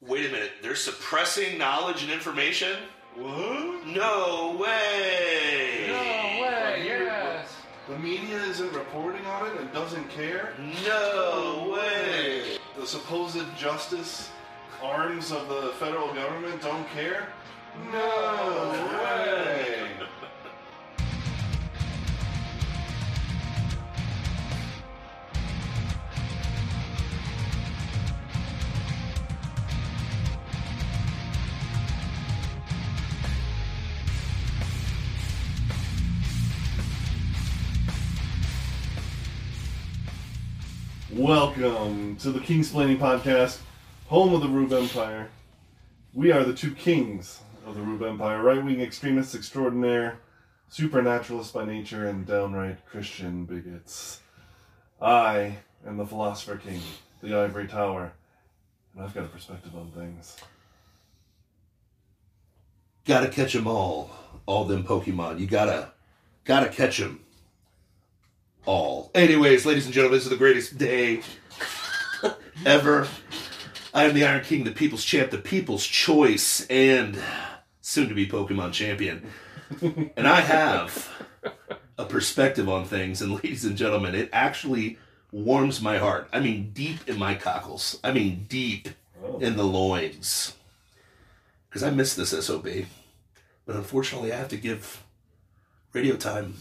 Wait a minute, they're suppressing knowledge and information? What? No way! No way, yes. The media isn't reporting on it and doesn't care? No way! The supposed justice arms of the federal government don't care? No way! Welcome to the Kingsplaining Podcast, home of the Rube Empire. We are the two kings of the Rube Empire, right wing extremists extraordinaire, supernaturalists by nature, and downright Christian bigots. I am the Philosopher King, the Ivory Tower, and I've got a perspective on things. Gotta catch 'em all. All them Pokemon. You gotta, gotta catch 'em all. Anyways, ladies and gentlemen, this is the greatest day ever. I am the Iron King, the People's Champ, the People's Choice, and soon to be Pokemon Champion. and I have a perspective on things, and ladies and gentlemen, it actually warms my heart. I mean, deep in my cockles. I mean, deep oh. in the loins. Because I miss this SOB. But unfortunately, I have to give radio time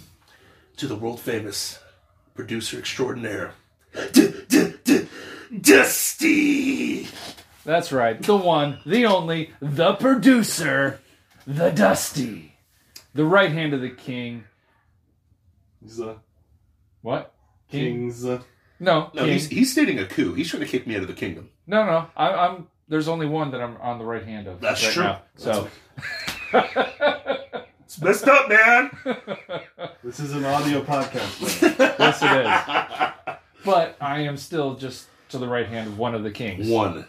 to the world famous producer extraordinaire, D- D- D- Dusty. That's right. The one, the only, the producer, the Dusty. The right hand of the king. He's a What? King? king's. Uh, No, No, king. he's he's stating a coup. He's trying to kick me out of the kingdom. No, no. I, I'm. There's only one that I'm on the right hand of. That's right true. Now. So It's messed up, man. this is an audio podcast. yes, it is. But I am still just to the right hand of one of the kings. One of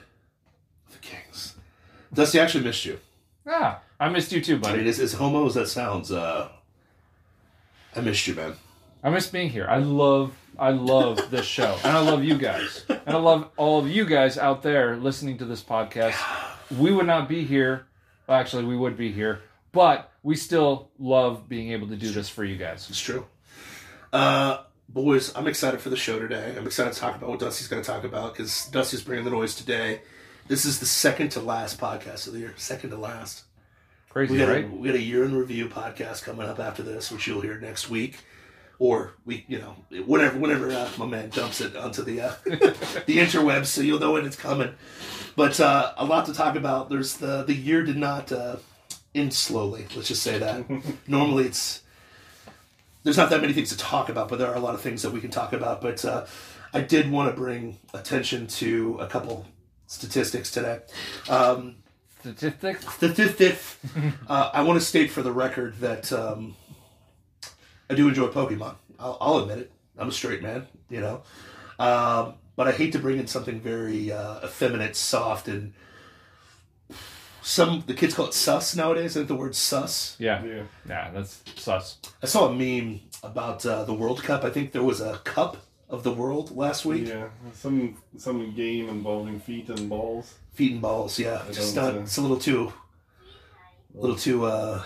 the kings. Dusty, I actually missed you. Ah, I missed you too, I buddy. mean, as, as homo as that sounds, uh, I missed you, man. I miss being here. I love I love this show. And I love you guys. And I love all of you guys out there listening to this podcast. We would not be here. Well, actually, we would be here, but we still love being able to do this for you guys. It's true. Uh, boys, I'm excited for the show today. I'm excited to talk about what Dusty's going to talk about because Dusty's bringing the noise today. This is the second to last podcast of the year. Second to last. Crazy, We got, right? a, we got a year in review podcast coming up after this, which you'll hear next week, or we, you know, whenever whenever uh, my man dumps it onto the uh, the interwebs, so you'll know when it's coming. But uh, a lot to talk about. There's the the year did not end slowly. Let's just say that. Normally, it's there's not that many things to talk about, but there are a lot of things that we can talk about. But uh, I did want to bring attention to a couple statistics today. Um, Statistics. Statistics. uh, I want to state for the record that um, I do enjoy Pokemon. I'll, I'll admit it. I'm a straight man, you know. Um, but I hate to bring in something very uh, effeminate, soft, and some the kids call it sus nowadays. I think the word sus. Yeah. yeah. Yeah, that's sus. I saw a meme about uh, the World Cup. I think there was a cup of the world last week. Yeah, some some game involving feet and balls. Feet and balls. Yeah, just don't, not. uh, It's a little too. A little too. uh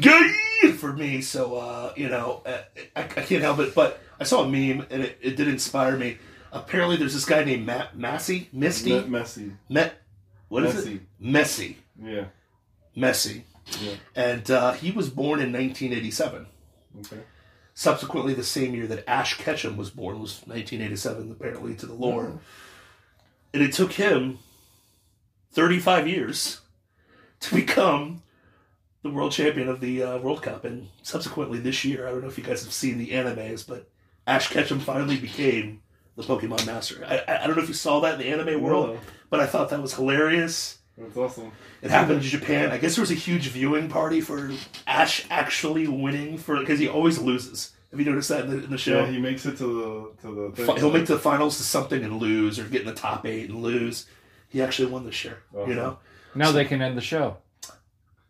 gay for me. So uh, you know, uh, I, I can't help it. But I saw a meme and it, it did inspire me. Apparently, there's this guy named Matt Massey, Misty, Me- messy. Met. What is Messi. it? Messi, Yeah. Messi, Yeah. and uh, he was born in 1987. Okay. Subsequently, the same year that Ash Ketchum was born was 1987, apparently to the lore. And it took him 35 years to become the world champion of the uh, World Cup. And subsequently this year, I don't know if you guys have seen the animes, but Ash Ketchum finally became the Pokemon Master. I, I I don't know if you saw that in the anime world, No. but I thought that was hilarious. That's awesome. It happened in Japan. I guess there was a huge viewing party for Ash actually winning for because he always loses. Have you noticed that in the, in the show? Yeah, he makes it to the to the thing. Fi- He'll make the finals to something and lose, or get in the top eight and lose. He actually won this year. You know, Now they can end the show.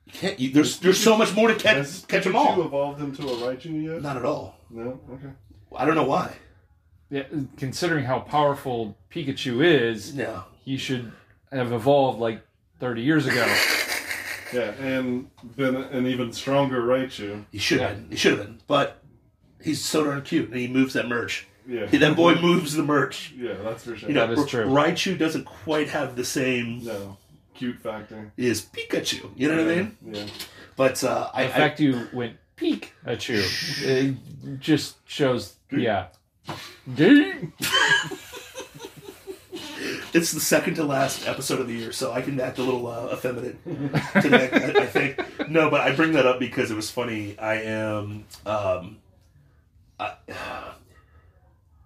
you can't. You, there's there's so much more to catch Has catch them Pikachu all. evolved into a Raichu yet? Not at all. No. Okay. I don't know why. Yeah, considering how powerful Pikachu is, No. he should have evolved like 30 years ago. Yeah, and been an even stronger Raichu. He should have Yeah. been. He should have been. But he's so darn cute, and he moves that merch. Yeah, That boy moves the merch. Yeah, that's for sure. You know, That is true. Raichu doesn't quite have the same no, cute factor. is Pikachu. You know what I mean? Yeah. But uh, I, The I fact you went peek at you it just shows, yeah. It's the second to last episode of the year, so I can act a little uh, effeminate today. I, I think no, but I bring that up because it was funny. I am um, I,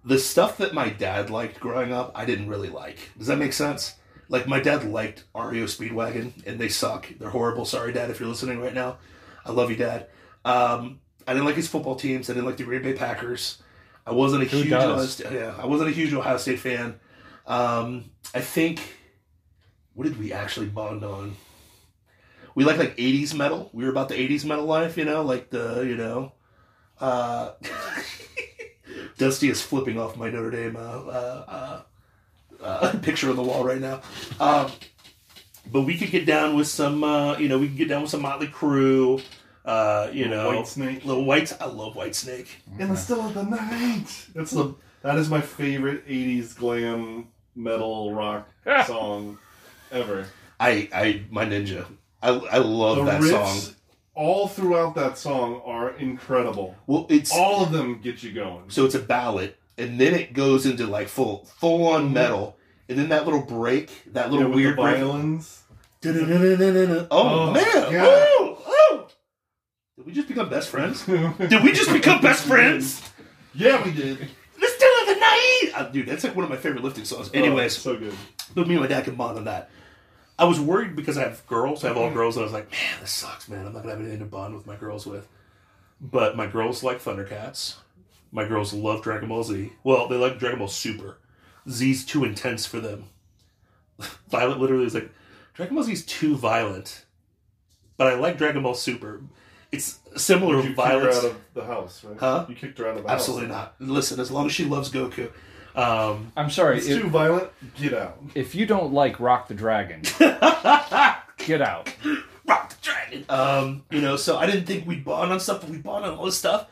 the stuff that my dad liked growing up. I didn't really like. Does that make sense? Like my dad liked REO Speedwagon, and they suck. They're horrible. Sorry, Dad, if you're listening right now. I love you, Dad. Um, I didn't like his football teams. I didn't like the Green Bay Packers. I wasn't a Who huge? Ohio State, yeah, I wasn't a huge Ohio State fan. Um, I think what did we actually bond on? We like like '80s metal. We were about the '80s metal life, you know, like the you know. Uh, Dusty is flipping off my Notre Dame uh, uh, uh, uh, picture on the wall right now. Um, but we could get down with some, uh, you know, we could get down with some Motley Crue. Uh, you know, White Snake. Little White. I love White Snake. In the still of the night. That's the that is my favorite '80s glam metal rock song ever. I, I, my ninja. I, I love The that riffs song. all throughout that song are incredible. Well, it's All of them get you going. so it's a ballad, and then it goes into like full, full on metal, and then that little break, that Yeah, little with weird the break. violins. Oh, Oh, man! God. Oh, oh! Did we just become best friends? Did we just become best friends? Yeah, we did. Let's do it the night, uh, dude. That's like one of my favorite lifting songs. Anyways, Oh, so good. But me and my dad can bond on that. I was worried because I have girls. I have all girls, and I was like, man, this sucks, man. I'm not gonna have anything to bond with my girls with. But my girls like Thundercats. My girls love Dragon Ball Z. Well, they like Dragon Ball Super. Z's too intense for them. Violet literally is like, Dragon Ball Z's too violent. But I like Dragon Ball Super. It's similar to You kicked her violence. out of the house, right? Huh? You kicked her out of the Absolutely house. not. Listen, as long as she loves Goku. Um, I'm sorry. It's If, too violent. Get out. if you don't like Rock the Dragon, get out. Rock the Dragon. Um, you know, so I didn't think we'd bond on stuff, but we bond on all this stuff.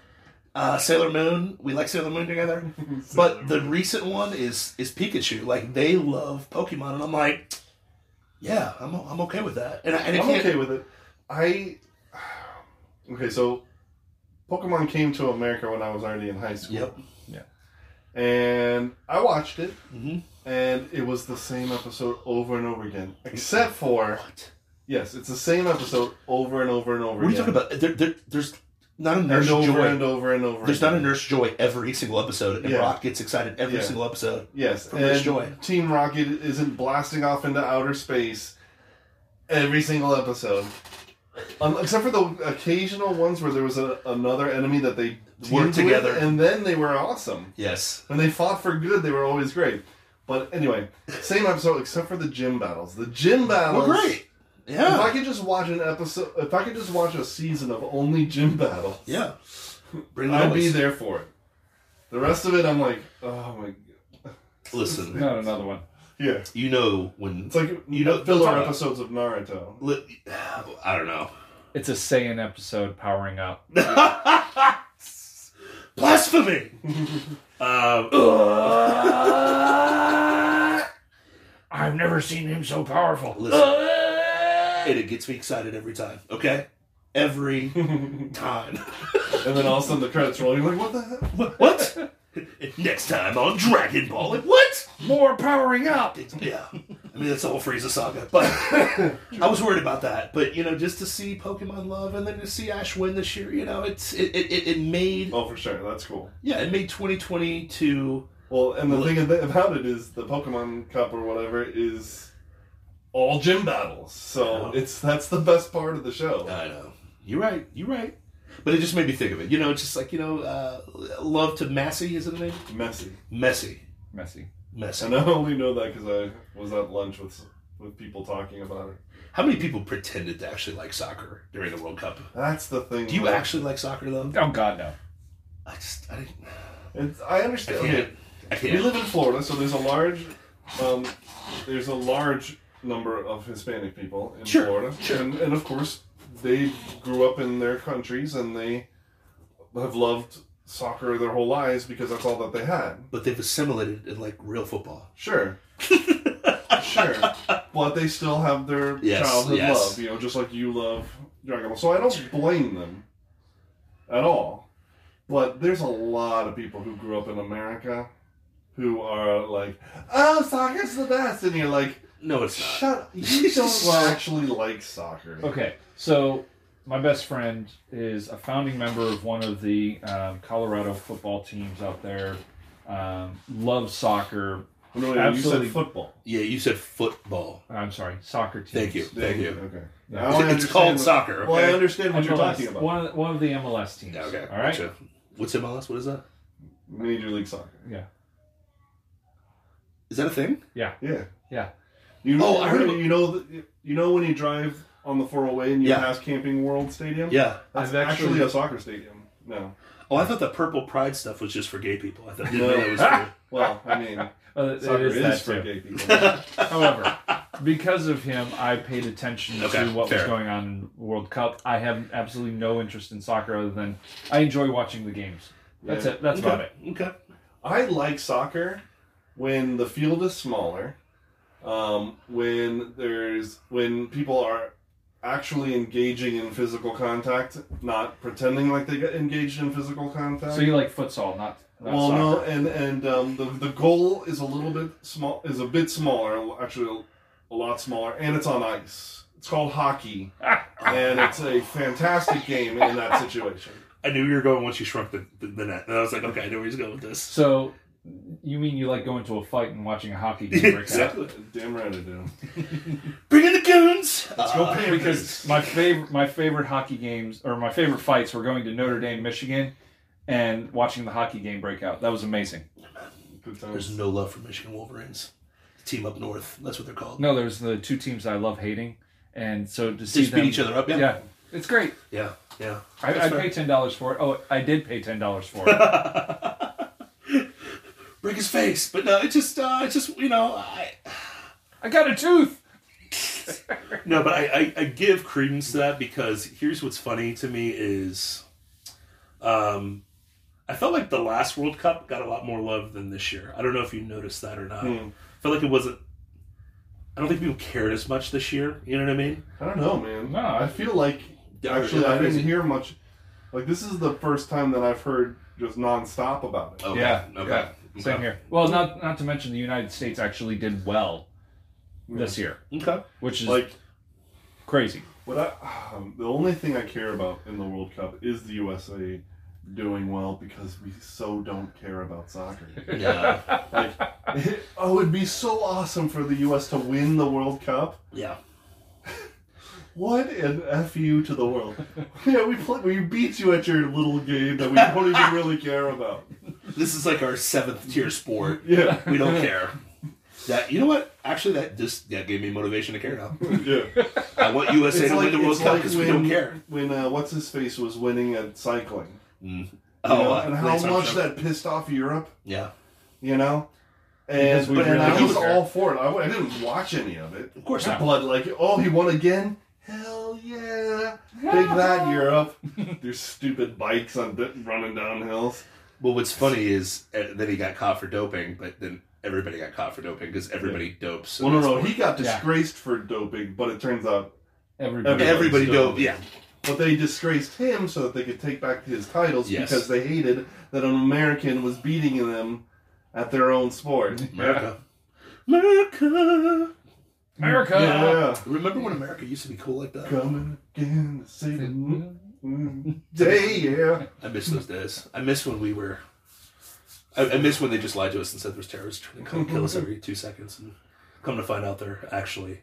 Uh, Sailor Moon, we like Sailor Moon together. But the recent one is is Pikachu. Like they love Pokemon, and I'm like, yeah, I'm I'm okay with that. And I, and I I'm okay with it. I okay. So Pokemon came to America when I was already in high school. Yep. Yeah. And I watched it, hmm and it was the same episode over and over again, except for What? yes, it's the same episode over and over and over. What are you again. talking about? There, there, there's not a And nurse over joy. and over and over. There's not a nurse joy every single episode, and Yeah. Brock gets excited every Yeah. single episode. Yes, from Nurse and Joy. Team Rocket isn't blasting off into outer space every single episode, um, except for the occasional ones where there was a, another enemy that they Worked teamed with, together. and then they were awesome. Yes. When they fought for good, they were always great. But anyway, same episode except for the gym battles. The gym battles. Well, great. Yeah, if I could just watch an episode, if I could just watch a season of only gym battles, Yeah. Bring I'd be there for it. The rest of it, I'm like, oh my god. Listen, Not another one. Yeah. you know when It's like You you know- know filler episodes of Naruto. Li- I don't know. It's a Saiyan episode powering up. Blasphemy! um, I've never seen him so powerful. listen, and it gets me excited every time. Okay, every time. and then all of a sudden the credits roll. You're like, what the heck? what? what? Next time on Dragon Ball. Like what? More powering up. It's- yeah, I mean that's the whole Frieza saga. But I was worried about that. But you know, just to see Pokemon Love and then to see Ash win this year, you know, it's it it, it, it made Oh, for sure. That's cool. yeah, it made 2022. Well, and the thing about it is the Pokemon Cup or whatever is all gym battles. So it's that's the best part of the show. I know. You're right. You're right. But it just made me think of it. You know, it's just like, you know, uh, love to Massey, is it the name? Messy. Messy. Messy. Messy. And I only know that because I was at lunch with with people talking about it. How many people pretended to actually like soccer during the World Cup? That's the thing. Do you actually like soccer, though? Oh God, no. I just, I, didn't, It's, I I understand. can't. Okay, I we live in Florida, so there's a large, um, there's a large number of Hispanic people in Sure, Florida, sure. and and of course they grew up in their countries and they have loved soccer their whole lives because that's all that they had. But they've assimilated in like real football. Sure. sure. But they still have their Yes, childhood yes. love, you know, just like you love Dragon Ball. So I don't blame them at all. But there's a lot of people who grew up in America who are like, oh, soccer's the best. And you're like, No, it's not. shut up. You don't actually like soccer. Okay, so my best friend is a founding member of one of the um, Colorado football teams out there. Um, loves soccer. No, no, you Absolutely. said football. Yeah, you said football. I'm sorry, soccer teams. Thank you. Thank you. Okay. Yeah. Now I It's called understand soccer. what- Well, I understand what you're MLS, talking about. One of, the, one of the MLS teams. Yeah, okay. All right. Gotcha. What's MLS? What is that? Major League Soccer. Yeah. Is that a thing? Yeah. Yeah. Yeah. You know, Oh, I heard about- you know, you know when you drive on the 408 and you Yeah. pass Camping World Stadium. Yeah. that's I've actually, actually- a soccer stadium. No, Oh, I thought the purple pride stuff was just for gay people. I thought No. know that was for. well, I mean, Uh, it soccer is is, for too. gay people. However, because of him, I paid attention Okay, to what fair. was going on in World Cup. I have absolutely no interest in soccer other than I enjoy watching the games. That's Yeah. it. That's okay. about it. Okay. I like soccer when the field is smaller, um, when there's when people are actually engaging in physical contact, not pretending like they get engaged in physical contact. So you like futsal, not, not well, soccer. no, and and um, the the goal is a little bit small, is a bit smaller, actually a lot smaller, and it's on ice. It's called hockey, and it's a fantastic game in that situation. I knew you were going once you shrunk the, the, the net. And I was like, okay, I know where he's going with this. So you mean you like going to a fight and watching a hockey game break out? exactly. Damn right I do. Bring in the goons. Let's go Uh, Panthers. Because my favorite my favorite hockey games or my favorite fights were going to Notre Dame, Michigan, and watching the hockey game break out. That was amazing. Good There's no love for Michigan Wolverines. Team up north. That's what they're called. No, there's the two teams I love hating, and so to see Just beat each other up. Yeah. yeah, it's great. Yeah. Yeah. I, That's I fair. paid ten dollars for it. Oh, I did pay ten dollars for it. Break his face, but no, it just, uh, it just, you know, I, I got a tooth. No, but I, I, I give credence to that because here's what's funny to me is um I felt like the last World Cup got a lot more love than this year. I don't know if you noticed that or not. Hmm. I felt like it wasn't I don't think people cared as much this year. You know what I mean? I don't know, man. No, I feel like actually I didn't hear much. Like this is the first time that I've heard just nonstop about it. Okay. Yeah, Okay. yeah. Same Okay. here. Well, not not to mention the United States actually did well this year, Okay. which is Like crazy. what I, um, the only thing I care about in the World Cup is the USA doing well because we so don't care about soccer. Yeah. Like, oh, it'd be so awesome for the U.S. to win the World Cup. yeah. What an fu to the world! Yeah, we play, we beat you at your little game that we don't even really care about. This is like our seventh tier sport. Yeah, We don't care. That you know what? Actually, that just that gave me motivation to care now. yeah. I want USA It's to like, win the World it's Cup like because when, we don't care. when uh, what's his face was winning at cycling. Mm. You Oh, know, uh, and how much that pissed off Europe. Yeah, You know. And, we but, and really I was care. all for it. I, I didn't watch any of it. of course not. But like, oh, he won again. Hell yeah! Big that Europe. Their stupid bikes on running down hills. Well, what's funny is uh, then he got caught for doping, but then everybody got caught for doping because everybody dopes. in Well, no, that no, he got Yeah. disgraced for doping, but it turns out, Everybody. everybody still- doped. Yeah, but they disgraced him so that they could take back his titles Yes. because they hated that an American was beating them at their own sport. America. America. America. Yeah. Remember when America used to be cool like that? Coming again to save the mm, Mm-hmm. day, yeah. I miss those days. I miss when we were. I, I miss when they just lied to us and said there was terrorists trying to come kill us mm-hmm. every two seconds, and come to find out they're actually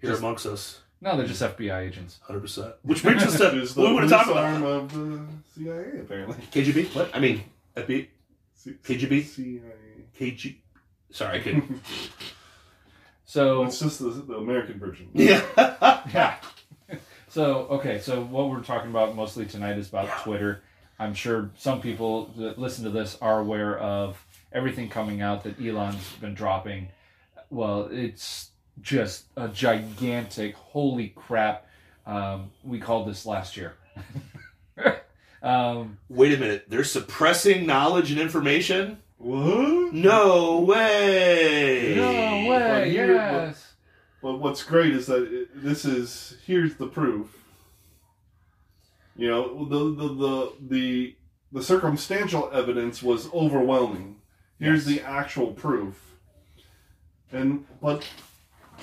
here Just- amongst us, No, they're just FBI agents. hundred percent. Which brings us to There's what we want to police talk arm about. of the CIA, apparently. KGB. What? I mean, FB. C- KGB? CIA. KG. Sorry, I couldn't. So It's just the, the American version. yeah. yeah. So okay, so what we're talking about mostly tonight is about Twitter. I'm sure some people that listen to this are aware of everything coming out that Elon's been dropping. Well, it's just a gigantic holy crap. Um, we called this last year. um, Wait a minute. They're suppressing knowledge and information? What? No way. no But way. here- Yes. But what's great is that it, this is here's the proof. You know, the the the the, the circumstantial evidence was overwhelming. Here's the actual proof. And but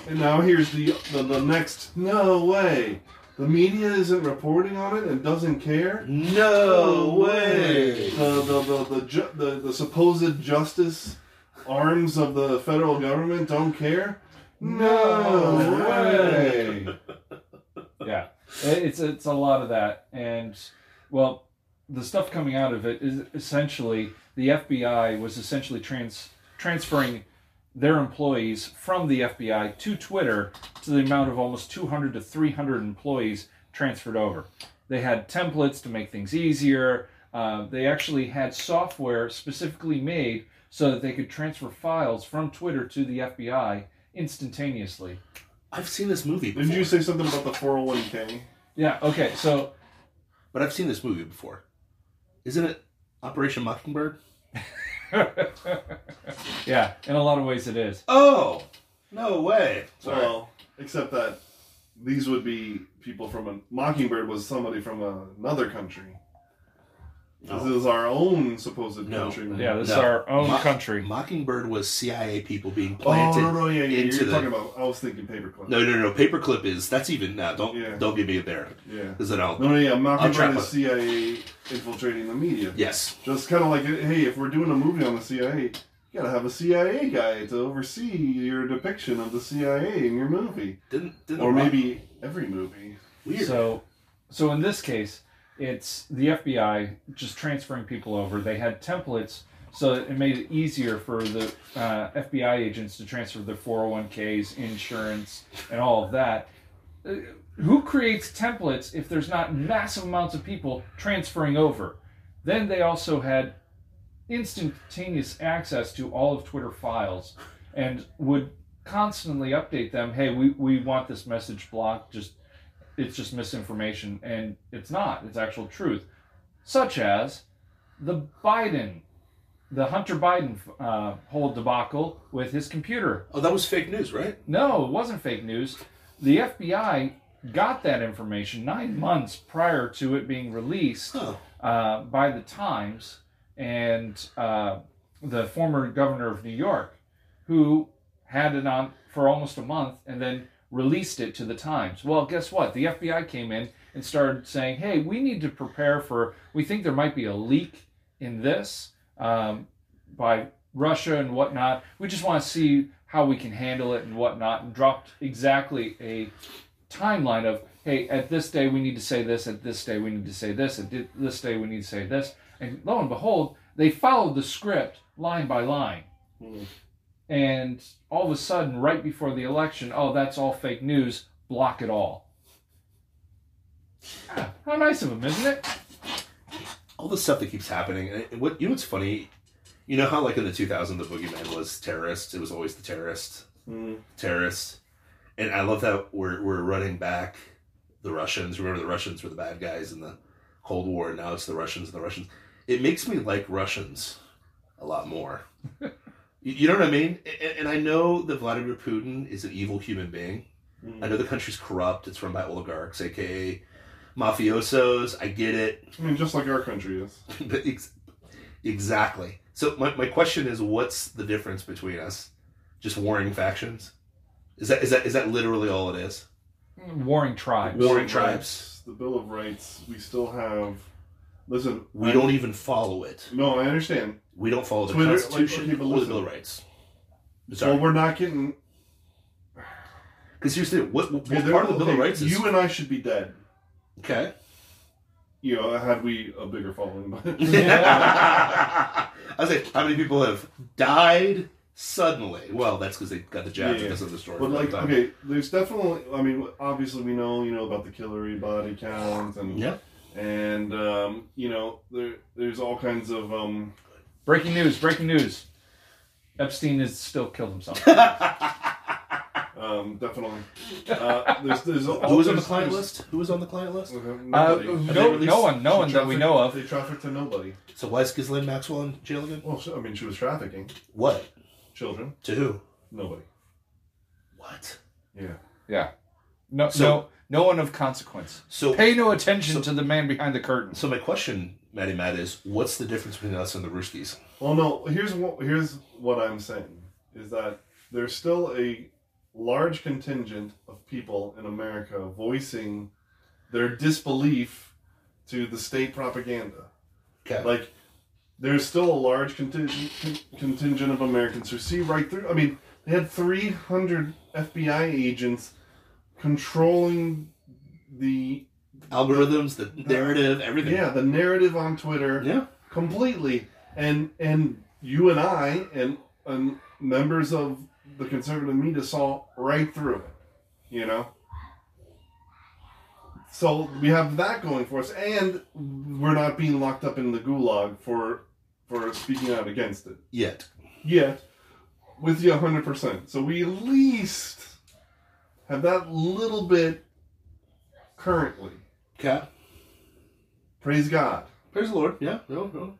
and now here's the, the the next no way. The media isn't reporting on it and doesn't care. No way. The the the the, ju- the, the supposed justice arms of the federal government don't care. No way. yeah. It's it's a lot of that. And well the stuff coming out of it is essentially the fbi was essentially trans transferring their employees from the fbi to twitter to the amount of almost 200 to 300 employees transferred over. They had templates to make things easier. Uh, they actually had software specifically made so that they could transfer files from twitter to the fbi instantaneously I've seen this movie before. Didn't you say something about the 401k? yeah okay so But I've seen this movie before. Isn't it Operation Mockingbird? yeah, in a lot of ways it is. Oh, no way. Sorry. Well, except that these would be people from a Mockingbird was somebody from another country. This is our own supposed No. country. Yeah, this is our own Mo- country. Mockingbird was CIA people being oh, planted. Oh planted. no no yeah yeah you're the- talking about I was thinking paperclip. No, no, no. Paperclip is that's even now. Don't Yeah. don't give me it there. Yeah. Is it out? No no yeah trap Mockingbird it. is CIA infiltrating the media. Yes. Just kind of like hey if we're doing a movie on the CIA, you gotta have a CIA guy to oversee your depiction of the CIA in your movie, Didn't, didn't or Rock- maybe every movie. weird. So, so in this case, it's the FBI just transferring people over. They had templates, so it made it easier for the uh, FBI agents to transfer their 401ks, insurance, and all of that. Uh, Who creates templates if there's not massive amounts of people transferring over? Then they also had instantaneous access to all of Twitter files and would constantly update them hey we, we want this message blocked just it's just misinformation and it's not it's actual truth such as the biden the hunter biden uh, whole debacle with his computer oh, that was fake news, right? no it wasn't fake news the fbi got that information nine months prior to it being released Huh. uh, by the Times and uh, the former governor of New York, who had it on for almost a month and then released it to the Times. Well, guess what? The FBI came in and started saying, hey, we need to prepare for, we think there might be a leak in this um, by Russia and whatnot. We just want to see how we can handle it and whatnot, and dropped exactly a timeline of hey at this day we need to say this at this day we need to say this at this day we need to say this and lo and behold they followed the script line by line Hmm. And all of a sudden right before the election oh that's all fake news block it all Ah, how nice of them isn't it All the stuff that keeps happening. And what you know? What's funny? You know how like in the 2000s the boogeyman was terrorist. It was always the terrorist. Mm. terrorists. And I love that we're we're running back the Russians. Remember the Russians were the bad guys in the Cold War, and now it's the Russians and the Russians. It makes me like Russians a lot more. you, you know what I mean? And, and I know that Vladimir Putin is an evil human being. Mm. I know the country's corrupt. It's run by oligarchs, aka mafiosos. I get it. I mean, just like our country is. but ex- exactly. So my, my question is, what's the difference between us? Just warring factions? Is that is that is that literally all it is? warring tribes Warring tribes. Rights, the Bill of Rights. We still have. Listen, We I- don't even follow it. No, I understand. We don't follow the Twitter- like, Constitution okay, but or the. Bill of Rights. Well, we're not getting. because here's the. What, what okay, part of the Bill of Rights is You and I should be dead. okay? You know, had we a bigger following, I was like, how many people have died suddenly? Well, that's because they got the jab Yeah, because of the story. but like, okay, there's definitely. I mean, obviously, we know you know about the Hillary body count and yeah. and um, you know there there's all kinds of um, breaking news breaking news epstein has still killed himself Um, definitely. Uh, there's, there's Who was on the client list? Who was on the client list? Uh, Nobody. they no, released- no one, no She one that we trafficked- know of. They trafficked to nobody. So why is Ghislaine Maxwell in jail again? Well, she, I mean, she was trafficking What? children. To who? Nobody. What? Yeah. Yeah. No, So- no, no one of consequence. So Pay no attention So- to the man behind the curtain. So my question, Matty Matt, is what's the difference between us and the Rooskies? Well, no. Here's what here's what I'm saying is that there's still a large contingent of people in America voicing their disbelief to the state propaganda. Okay. Like, there's still a large contingent contingent of Americans who see right through. I mean, they had 300 FBI agents controlling the Algorithms, the narrative, everything. yeah the narrative on Twitter Yeah. completely and and you and i and, and members of the conservative media saw right through it you know so we have that going for us and we're not being locked up in the gulag for for speaking out against it Yet. yet with you 100% so we at least have that little bit currently Okay. praise god Praise the Lord. Yeah. No. No.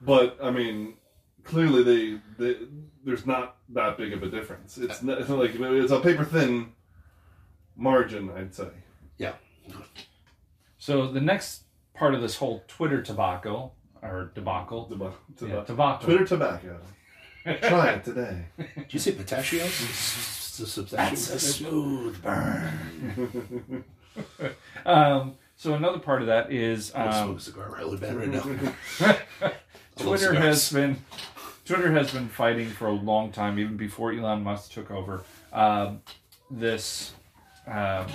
But I mean, clearly they, they there's not that big of a difference. It's not, it's not like it's a paper thin margin, I'd say. Yeah. So the next part of this whole Twitter tobacco or debacle, Tobacco. yeah, tobacco. Twitter tobacco. Try it today. Did you say pistachio? That's a smooth burn. um, so another part of that is I'm um, smoking a cigar really bad right now. Twitter has been Twitter has been fighting for a long time, even before Elon Musk took over. Um, this um,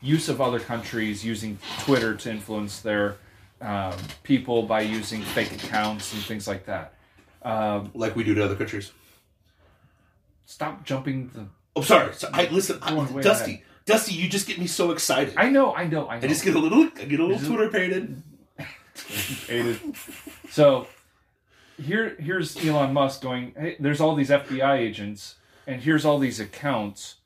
use of other countries using Twitter to influence their um, people by using fake accounts and things like that. Um, like we do to other countries. stop jumping the. Oh, sorry. So I listen. I, on, way Dusty, you just get me so excited. I, know, I know, I know, I just get a little, I get a little Twitter painted. Aided. So here here's Elon Musk going, hey, there's all these FBI agents and here's all these accounts.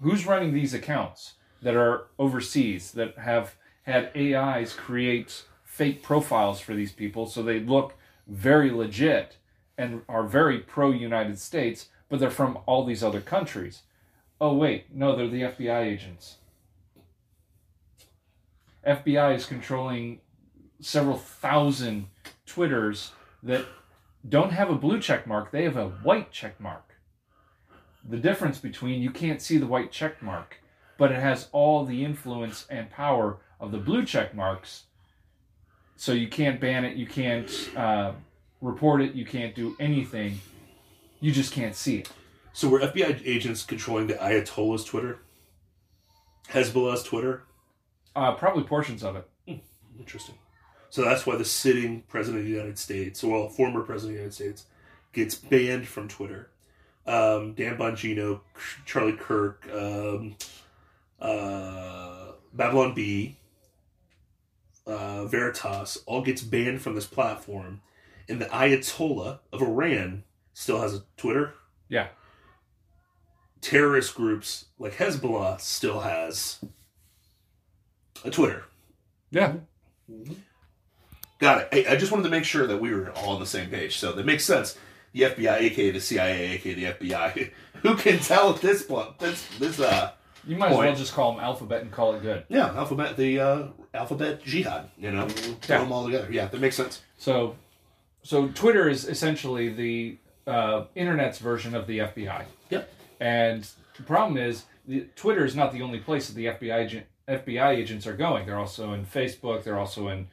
Who's running these accounts that are overseas that have had AIs create fake profiles for these people so they look very legit and are very pro United States, but they're from all these other countries. Oh wait, no, they're the FBI agents. FBI is controlling several thousand Twitters that don't have a blue check mark, they have a white check mark. The difference between you can't see the white check mark, but it has all the influence and power of the blue check marks. So you can't ban it, you can't uh, report it, you can't do anything. You just can't see it. So were FBI agents controlling the Ayatollah's Twitter? Hezbollah's Twitter? Uh, probably portions of it. Interesting. So that's why the sitting president of the United States, well, former president of the United States, gets banned from Twitter. Um, Dan Bongino, Charlie Kirk, um, uh, Babylon Bee, uh, Veritas all gets banned from this platform, and the Ayatollah of Iran still has a Twitter. Yeah. Terrorist groups like Hezbollah still has a Twitter. Yeah. Got it. Hey, I just wanted to make sure that we were all on the same page. So that makes sense. The FBI, aka the CIA, aka the FBI. Who can tell at this point? This, this, uh, You might as well just call them alphabet and call it good. yeah, alphabet, the uh, alphabet jihad. You know, throw them all together. Yeah, that makes sense. So, so Twitter is essentially the uh, internet's version of the FBI. And the problem is, the, Twitter is not the only place that the FBI agent, FBI agents are going. They're also in Facebook. They're also in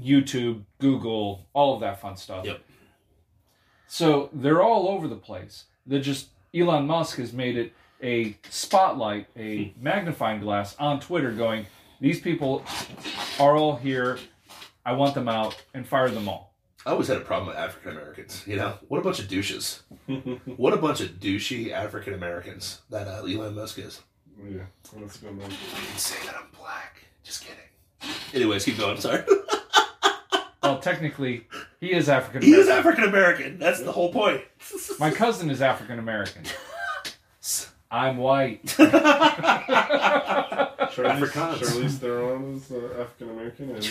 YouTube, Google, all of that fun stuff. Yep. So they're all over the place. They're just Elon Musk has made it a spotlight, a hmm. magnifying glass on Twitter, going, these people are all here. I want them out and fire them all. I always had a problem with African Americans. You know, what a bunch of douches. what a bunch of douchey African Americans that uh, Elon Musk is. yeah, that's a good one. You can say that I'm black. Just kidding. Anyways, keep going. Sorry. Well, technically, he is African he is African American. That's the whole point. My cousin is African American. I'm white. Charlize, Afrikaans. Charlize Theron is uh, African American and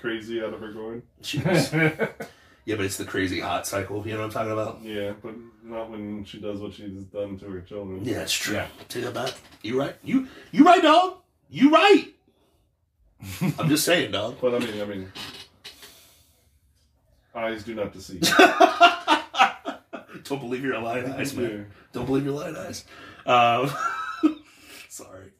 crazy out of her going. Jeez. yeah, but it's the crazy hot cycle. You know what I'm talking about? Yeah, but not when she does what she's done to her children. Yeah, it's true. Yeah. Take that back. You right. You you right, dog. You right. I'm just saying, dog. But I mean, I mean, eyes do not deceive. Don't believe your lying eyes, man. Yeah. Don't believe your lying eyes. Um, sorry.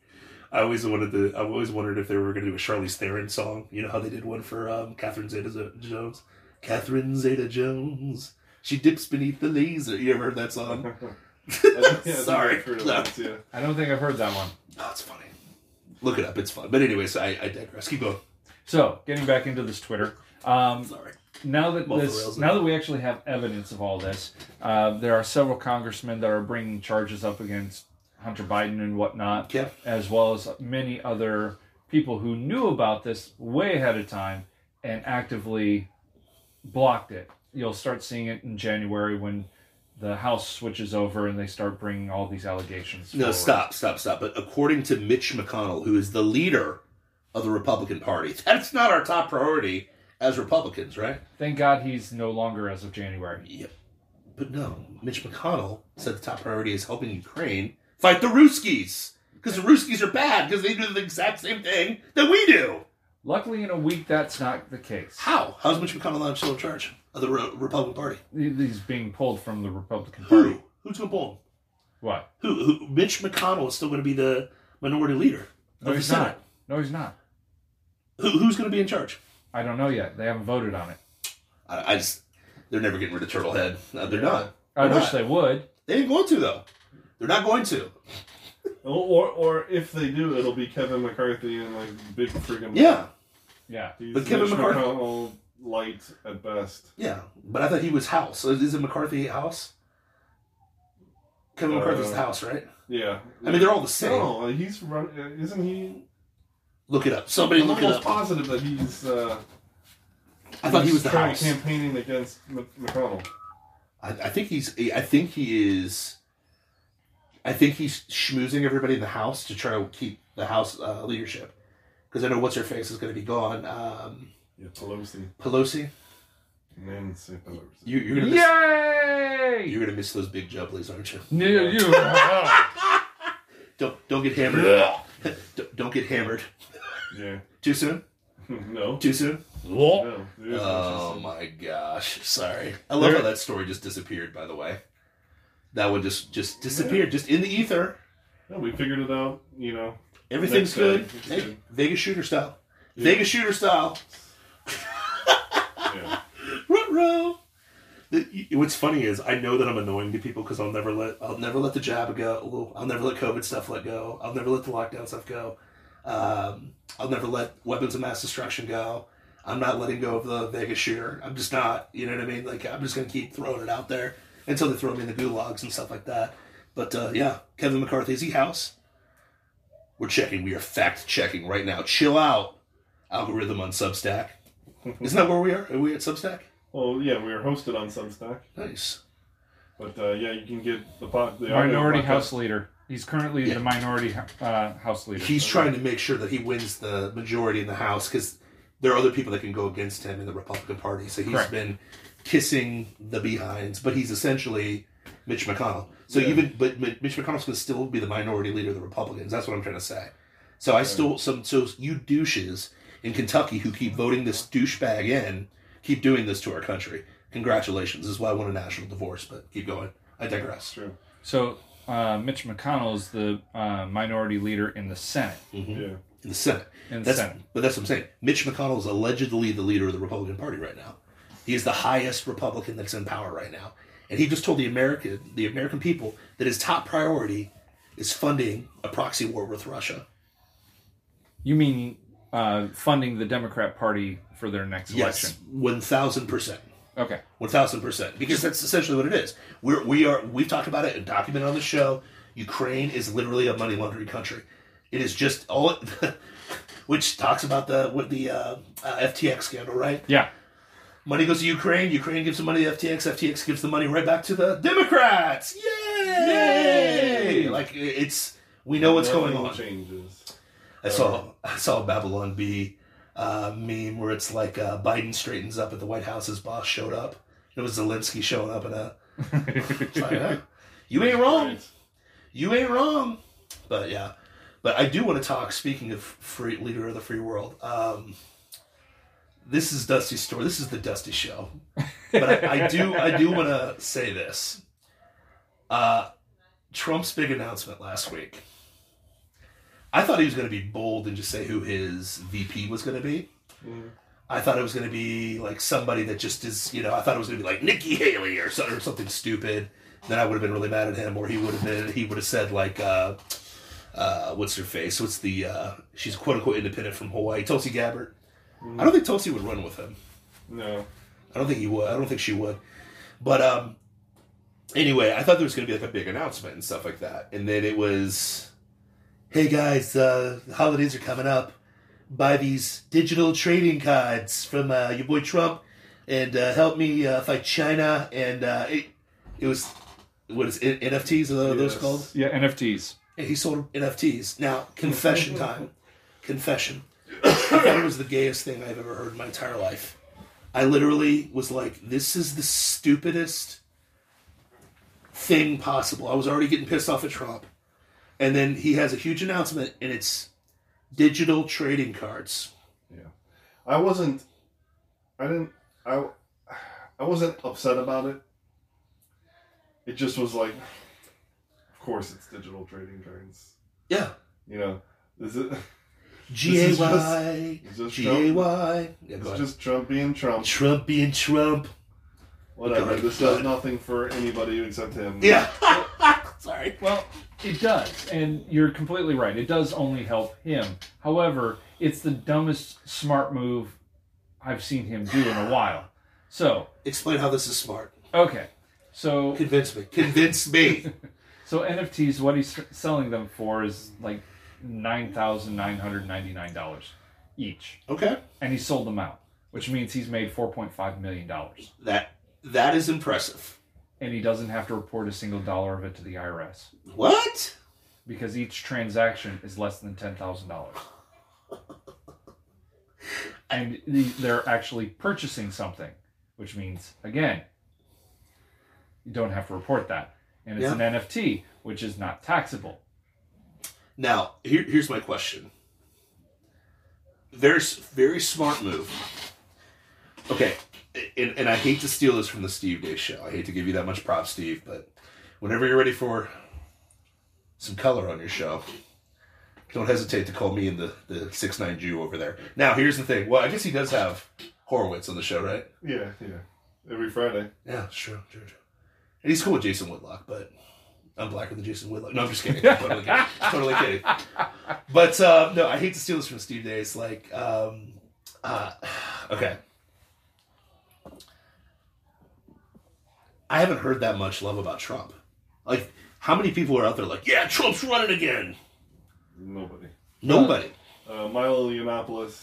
I always wanted to. I always wondered if they were going to do a Charlize Theron song. You know how they did one for um, Catherine Zeta-Jones. Catherine Zeta-Jones. She dips beneath the laser. You ever heard that song? I yeah, Sorry. I've heard of No. that, yeah. I don't think I've heard that one. Oh, it's funny. Look it up. It's fun. But anyways, I, I digress. Keep going. So, getting back into this Twitter. Um, Sorry. now that Off the this, now now. that we actually have evidence of all this, uh, there are several congressmen that are bringing charges up against Hunter Biden and whatnot, as well as many other people who knew about this way ahead of time and actively blocked it. You'll start seeing it in January when the House switches over and they start bringing all these allegations. No, forward. stop, stop, stop. But according to Mitch McConnell, who is the leader of the Republican Party, that's not our top priority as Republicans, right? Thank God he's no longer as of January. Yep. But no, Mitch McConnell said the top priority is helping Ukraine fight the Ruskies. Because the Ruskies are bad because they do the exact same thing that we do. Luckily, in a week, that's not the case. How? How's Mitch McConnell still in charge of the Re- Republican Party? He's being pulled from the Republican Party. Who? Who's going to pull him? What? Who, who? Mitch McConnell is still going to be the minority leader No, he's Senate. not. No, he's not. Who, who's going to be in charge? I don't know yet. They haven't voted on it. I, I just, they're never getting rid of Turtlehead. No, they're not. I Why wish not? they would. They ain't going to though. They're not going to. Or, or if they do, it'll be Kevin McCarthy and like big friggin' Yeah, Yeah. He's But Kevin Mitch McCarthy- McConnell light at best. yeah. But I thought he was House. So is it McCarthy House? Kevin Uh, McCarthy's the House, right? Yeah. I mean, they're all the same. No, he's run. uh, Isn't he? Look it up. Somebody I'm look it almost up. positive that he's. Uh, I thought he was the trying House. campaigning against M- McConnell. I, I think he's. I think he is. I think he's schmoozing everybody in the House to try to keep the House uh, leadership. Because I know what's her face is going to be gone. Um, Yeah, Pelosi. Pelosi. Nancy Pelosi. You, you're gonna miss. Yay! You're gonna miss those big jubblies, aren't you? No, you. Don't don't get hammered. don't, don't get hammered. Yeah. Too soon. no. Too soon. No. Oh my gosh! Sorry. I love There- how that story just disappeared. By the way, that would just just disappeared, just in the ether. Yeah, we figured it out. You know. Everything's good. Hey, good. Vegas shooter style. Yeah. Vegas shooter style. Yeah. Ruh-roh. What's funny is I know that I'm annoying to people because I'll never let I'll never let the jab go. I'll never let COVID stuff let go. I'll never let the lockdown stuff go. Um, I'll never let weapons of mass destruction go. I'm not letting go of the Vegas shooter. I'm just not. You know what I mean? Like I'm just gonna keep throwing it out there until they throw me in the gulags and stuff like that. But uh, yeah, Kevin McCarthy is he house? We're checking. We are fact checking right now. Chill out. Algorithm on Substack. Isn't that where we are? Are we at Substack? Well, yeah, we are hosted on Substack, Nice. but uh, yeah, you can get the pot. The Minority. House leader. He's currently Yeah. the minority uh, House leader. He's trying to make sure that he wins the majority in the House because there are other people that can go against him in the Republican Party. So he's Correct. been kissing the behinds, but he's essentially Mitch McConnell. So Yeah. even but Mitch McConnell's going to still be the minority leader of the Republicans. That's what I'm trying to say. So I still some so you douches in Kentucky who keep voting this douchebag in keep doing this to our country. Congratulations. This is why I want a national divorce. But keep going. I digress. True. So uh, Mitch McConnell is the uh, minority leader in the Senate. Mhm. Yeah. In the Senate. In the That's, Senate. But that's what I'm saying. Mitch McConnell is allegedly the leader of the Republican Party right now. He is the highest Republican that's in power right now, and he just told the American the American people that his top priority is funding a proxy war with Russia. You mean uh, funding the Democrat Party for their next Yes, election? one thousand percent. Okay. One thousand percent, because that's essentially what it is. We're we are we've talked about it and documented on the show. Ukraine is literally a money laundering country. It is just all, which talks about the with the uh, uh, FTX scandal, right? Yeah. Money goes to Ukraine. Ukraine gives the money to FTX. FTX gives the money right back to the Democrats. Yay! Yay! Like it's we know what's going on. Changes. I saw I saw a Babylon Bee uh, meme where it's like uh, Biden straightens up at the White House. His boss showed up. It was Zelensky showing up, like, huh? you ain't wrong. You ain't wrong. But yeah, but I do want to talk. Speaking of free leader of the free world, um, this is Dusty's story. This is the Dusty show. But I, I do I do want to say this. Uh, Trump's big announcement last week. I thought he was going to be bold and just say who his VP was going to be. Mhm. I thought it was going to be like somebody that just is, you know, I thought it was going to be like Nikki Haley or something, or something stupid. Then I would have been really mad at him, or he would have been, he would have said like, uh, uh, what's her face? What's the? Uh, she's quote unquote independent from Hawaii, Tulsi Gabbard. I don't think Tulsi would run with him. No. I don't think he would. I don't think she would. But um, anyway, I thought there was going to be like a big announcement and stuff like that, and then it was, "Hey guys, uh, the holidays are coming up. Buy these digital trading cards from uh, your boy Trump, and uh, help me uh, fight China." And uh, it, it was what is it, NFTs? Are those Yes. called? yeah, NFTs. And he sold NFTs. Now, confession time. confession. I thought it was the gayest thing I've ever heard in my entire life. I literally was like, this is the stupidest thing possible. I was already getting pissed off at Trump. And then he has a huge announcement, and it's digital trading cards. Yeah. I wasn't. I didn't. I. I wasn't upset about it. It just was like, of course, it's digital trading cards. Yeah. You know, This is it? G A is just- Y. Is this G A Yeah, It's just Trump being Trump. Trump being Trump. Whatever. This does nothing for anybody except him. Yeah. Sorry. Well, it does, and you're completely right. It does only help him. However, it's the dumbest smart move I've seen him do in a while. So, Explain how this is smart. okay, so Convince me. Convince me. so NFTs, what he's selling them for is like nine thousand nine hundred ninety nine dollars each, Okay. and he sold them out, which means he's made four point five million dollars, That that is impressive. and he doesn't have to report a single dollar of it to the IRS What? because each transaction is less than ten thousand dollars. And the- they're actually purchasing something, which means again, you don't have to report that, and it's Yeah. an NFT, which is not taxable. Now, here, here's my question. There's very smart move. Okay, and, and I hate to steal this from the Steve Deace show. I hate to give you that much prop, Steve, but whenever you're ready for some color on your show, don't hesitate to call me and the the six nine Jew over there. Now, here's the thing. Well, I guess he does have Horowitz on the show, right? Yeah. Yeah. Every Friday. Yeah, sure, true, true. And he's cool with Jason Whitlock, but I'm blacker than Jason Whitlock. No, I'm just kidding. totally kidding. Totally kidding. But um, no, I hate to steal this from Steve Deace. Like, um, uh, okay. I haven't heard that much love about Trump. Like, how many people are out there like, yeah, Trump's running again? Nobody. Nobody. Uh, Milo Yiannopoulos.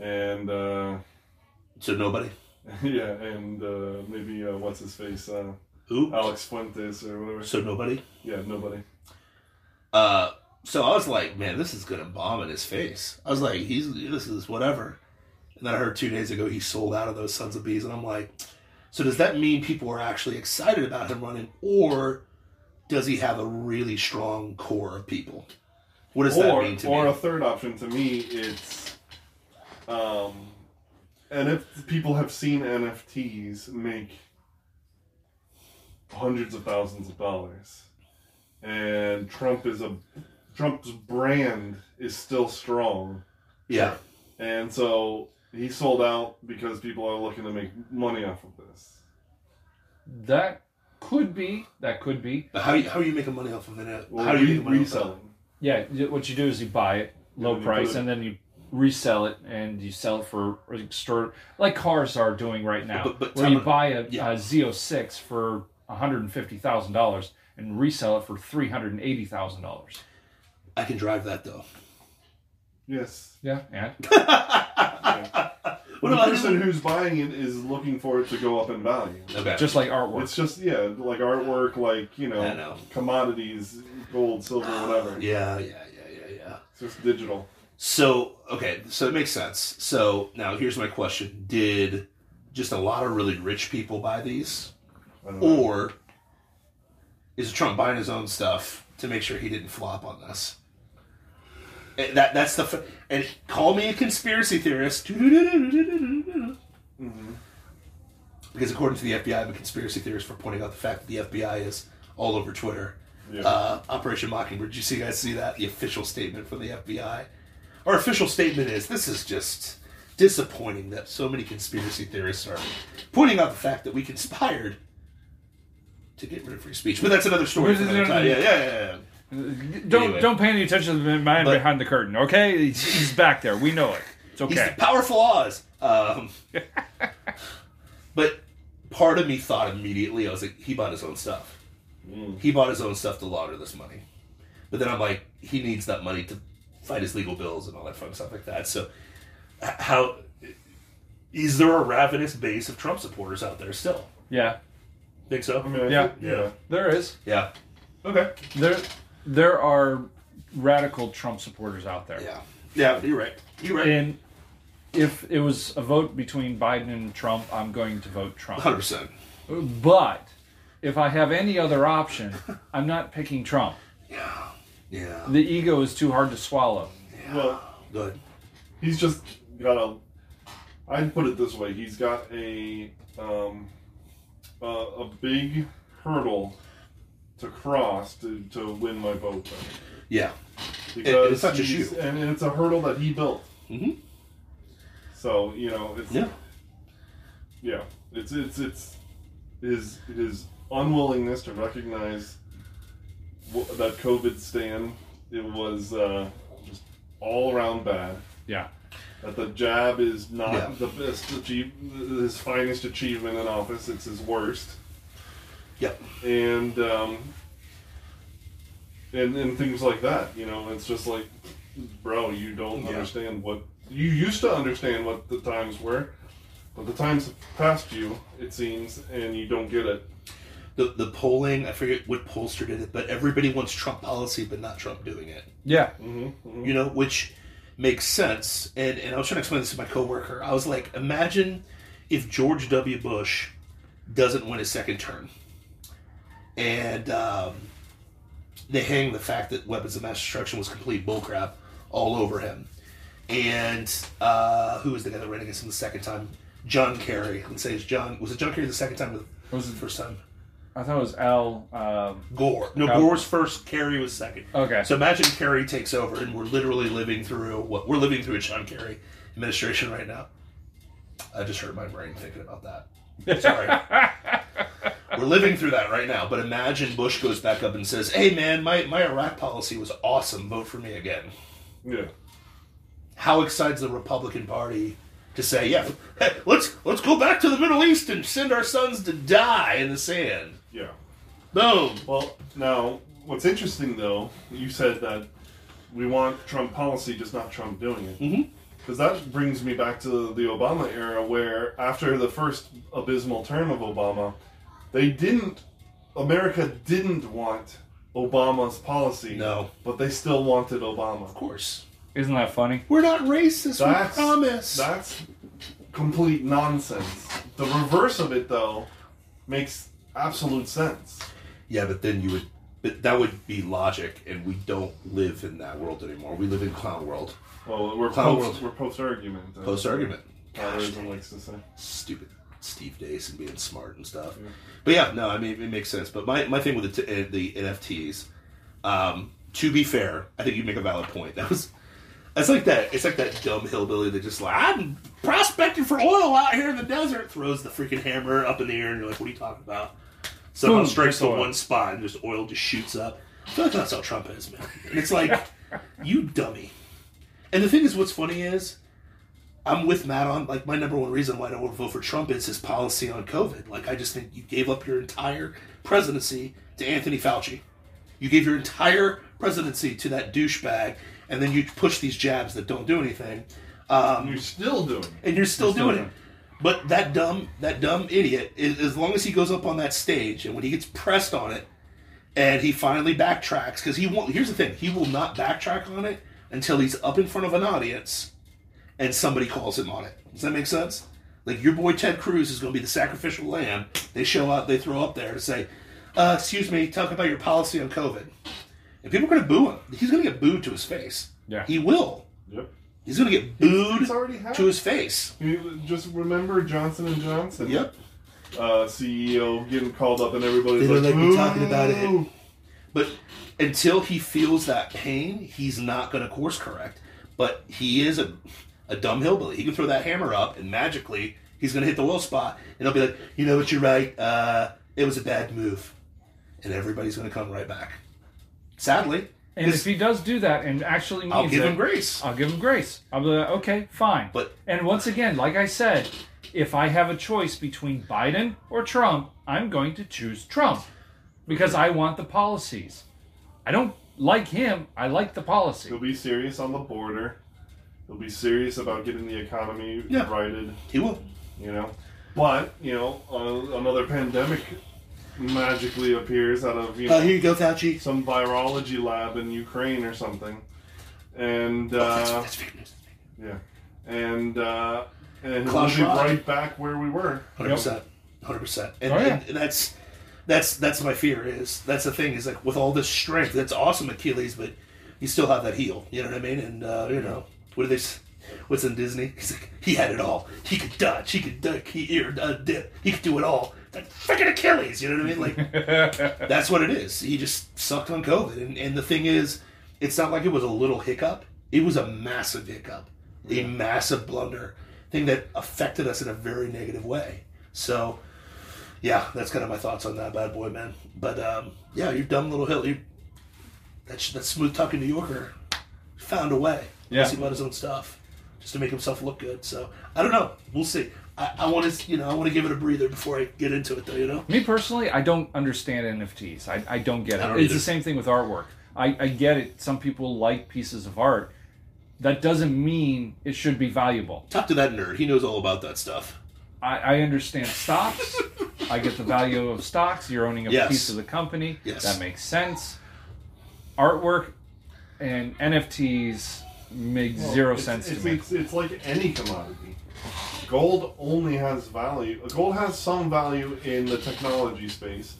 And uh, So nobody. yeah, and uh, maybe uh, what's his face, uh, Who? Alex Fuentes or whatever. So nobody. Yeah, nobody. Uh, so I was like, man, this is gonna bomb in his face. I was like, he's this is whatever. And then I heard two days ago he sold out of those sons of bees, and I'm like, so does that mean people are actually excited about him running, or does he have a really strong core of people? What does that or mean to or me? a third option to me, it's um, and if people have seen NFTs make hundreds of thousands of dollars, and Trump is a Trump's brand is still strong, yeah, and so he sold out because people are looking to make money off of this. That could be. That could be. but how how are you making money off of it? Well, how do you re- make money off of it? reselling? Yeah, what you do is you buy it low then price, it- and then you resell it, and you sell it for extra, like cars are doing right now, But- but where you buy a, yeah. a Z06 for one hundred and fifty thousand dollars and resell it for three hundred and eighty thousand dollars. I can drive that though. Yes. Yeah, and What the person who's buying it is looking for it to go up in value. Okay. Just like artwork. It's just yeah, like artwork, like you know, know. commodities, gold, silver, whatever. yeah, yeah, yeah, yeah, yeah. It's just digital. So okay, so it makes sense. So now here's my question: Did just a lot of really rich people buy these, I don't know. Uh-huh. or is Trump buying his own stuff to make sure he didn't flop on this? And eh, That that's the f- and call me a conspiracy theorist. Mm-hmm. Because according to the FBI, I'm a conspiracy theorist for pointing out the fact that the FBI is all over Twitter. Yeah. Uh, Operation Mockingbird. Did you see guys see that? The official statement from the FBI. Our official statement is this is just disappointing that so many conspiracy theorists are pointing out the fact that we conspired to get rid of free speech. But that's another story for another time. Yeah, yeah, yeah. yeah. don't Anyway. don't pay any attention to the man But- behind the curtain, okay? He's, he's back there. We know it. It's He's okay. the powerful Oz. Um, but part of me thought immediately, I was like, he bought his own stuff. Mm. He bought his own stuff to launder this money. But then I'm like, he needs that money to fight his legal bills and all that fun stuff like that. So, how is there a ravenous base of Trump supporters out there still? Yeah, Think so? I mean, I Yeah. think- yeah. there is. Yeah, Okay. There there are radical Trump supporters out there. yeah, yeah. You're right. You're right. And if it was a vote between Biden and Trump, I'm going to vote Trump. Hundred percent. But if I have any other option, I'm not picking Trump. Yeah, yeah. The ego is too hard to swallow. Well, Good. he's just got a. I'd put it this way: he's got a um, a, a big hurdle to cross to, to win my vote. Then. Yeah. Because it's such just he's- you. and it's a hurdle that he built. Mhm. So you know, it's Yeah. yeah, it's it's it's his his unwillingness to recognize wh- that COVID stand. It was uh, just all around bad. Yeah. That the jab is not Yeah. the best achieve his finest achievement in office. It's his worst Yep. and um, and and things like that. You know, it's just like, bro, you don't Yeah. understand what you used to understand what the times were, but the times have passed you, it seems, and you don't get it. The the polling, I forget what pollster did it, but everybody wants Trump policy, but not Trump doing it. Yeah. Mm-hmm, you know, which makes sense. And, and I was trying to explain this to my coworker. I was like, imagine if George W. Bush doesn't win his second term, and um, they hang the fact that weapons of mass destruction was complete bullcrap all over him. And uh, who was the guy that ran against him the second time? John Kerry. Let's say it's John. Was it John Kerry the second time? Or the, Was it- the first time? I thought it was Al. Um, Gore. No, Al- Gore was first. Kerry was second. okay. So imagine Kerry takes over, and we're literally living through what we're living through a John Kerry administration right now. I just hurt my brain thinking about that. Sorry. we're living through that right now. But imagine Bush goes back up and says, "Hey, man, my my Iraq policy was awesome. Vote for me again." Yeah. How excites the Republican Party to say, "Yeah, hey, let's let's go back to the Middle East and send our sons to die in the sand." Yeah. Boom. Well, now what's interesting though, you said that we want Trump policy, just not Trump doing it. Mhm. Because that brings me back to the Obama era, where after the first abysmal term of Obama, they didn't. America didn't want Obama's policy. No. but they still wanted Obama. Of course, Isn't that funny? we're not racist. That's we promise. That's complete nonsense. The reverse of it, though, makes absolute sense. Yeah, but then you would. But that would be logic, and we don't live in that world anymore. We live in clown world. Well, we're Clown post, world. we're post argument. Post argument. Gosh, Taoism likes to say. stupid Steve Deace and being smart and stuff. But yeah, no, I mean it makes sense. But my, my thing with the, t- uh, the NFTs, um, to be fair, I think you make a valid point. That was. It's like that. It's like that dumb hillbilly that just like I'm prospecting for oil out here in the desert. Throws the freaking hammer up in the air, and you're like, "What are you talking about?" Somehow Boom, strikes the oil. one spot, and just oil just shoots up. I feel like that's how Trump is, man. And it's like, you dummy. And the thing is, what's funny is, I'm with Matt on like my number one reason why I don't want to vote for Trump is his policy on COVID. Like I just think you gave up your entire presidency to Anthony Fauci. You gave your entire presidency to that douchebag, and then you push these jabs that don't do anything. And you're still doing it. and you're still You're still doing doing it. But that dumb, that dumb idiot, is, as long as he goes up on that stage and when he gets pressed on it, and he finally backtracks, because he won't. Here's the thing: he will not backtrack on it until he's up in front of an audience, and somebody calls him on it. Does that make sense? Like your boy Ted Cruz is going to be the sacrificial lamb. They show up, they throw up there to say, uh, "Excuse me, talk about your policy on COVID," and people are going to boo him. He's going to get booed to his face. Yeah. he will. Yep. He's going to get booed It's already happened. to his face. You just remember Johnson and Johnson. Yep. Uh, CEO getting called up and everybody's They don't like, like me talking about it. But until he feels that pain, he's not going to course correct. But he is a, a dumb hillbilly. He can throw that hammer up, and magically he's going to hit the low spot, and he'll be like, "You know what? You're right. Uh, it was a bad move," and everybody's going to come right back. Sadly, And 'cause if he does do that and actually means I'll give it, him grace. I'll give him grace. I'll be like, okay, fine. But- and once again, like I said, if I have a choice between Biden or Trump, I'm going to choose Trump because I want the policies. I don't like him. I like the policy. He'll be serious on the border. He'll be serious about getting the economy Yeah. righted. He will. You know, but you know, uh, another pandemic magically appears out of you know Uh, here you go, Fauci. some virology lab in Ukraine or something, and Oh, that's, uh, that's fake news. yeah, and uh, and we'll be right back where we were. Hundred percent, hundred percent, and Oh, that's that's that's my fear is that's the thing is like with all this strength, that's awesome Achilles, but you still have that heel. You know what I mean? And uh, you know what do they? What's in Disney? He's like he had it all. He could dodge. He could duck. He ear uh, dip. He could do it all. That freaking Achilles. You know what I mean? Like that's what it is. He just sucked on COVID, and and the thing is, it's not like it was a little hiccup. It was a massive hiccup, a massive blunder, thing that affected us in a very negative way. So, yeah, that's kind of my thoughts on that bad boy, man. But um, yeah, you dumb little hill. You, that that smooth talking New Yorker found a way. Yeah. See about his own stuff, just to make himself look good. So I don't know. We'll see. I, I want to, you know, I want to give it a breather before I get into it, though. You know. Me personally, I don't understand NFTs. I, I don't get it. Don't it's either. the same thing with artwork. I, I get it. Some people like pieces of art. That doesn't mean it should be valuable. Talk to that nerd. He knows all about that stuff. I, I understand stocks. I get the value of stocks. You're owning a Yes. piece of the company. Yes. That makes sense. Artwork and NFTs make zero It's- sense it's, to me. It's, it's like any commodity. Gold only has value. Gold has some value in the technology space,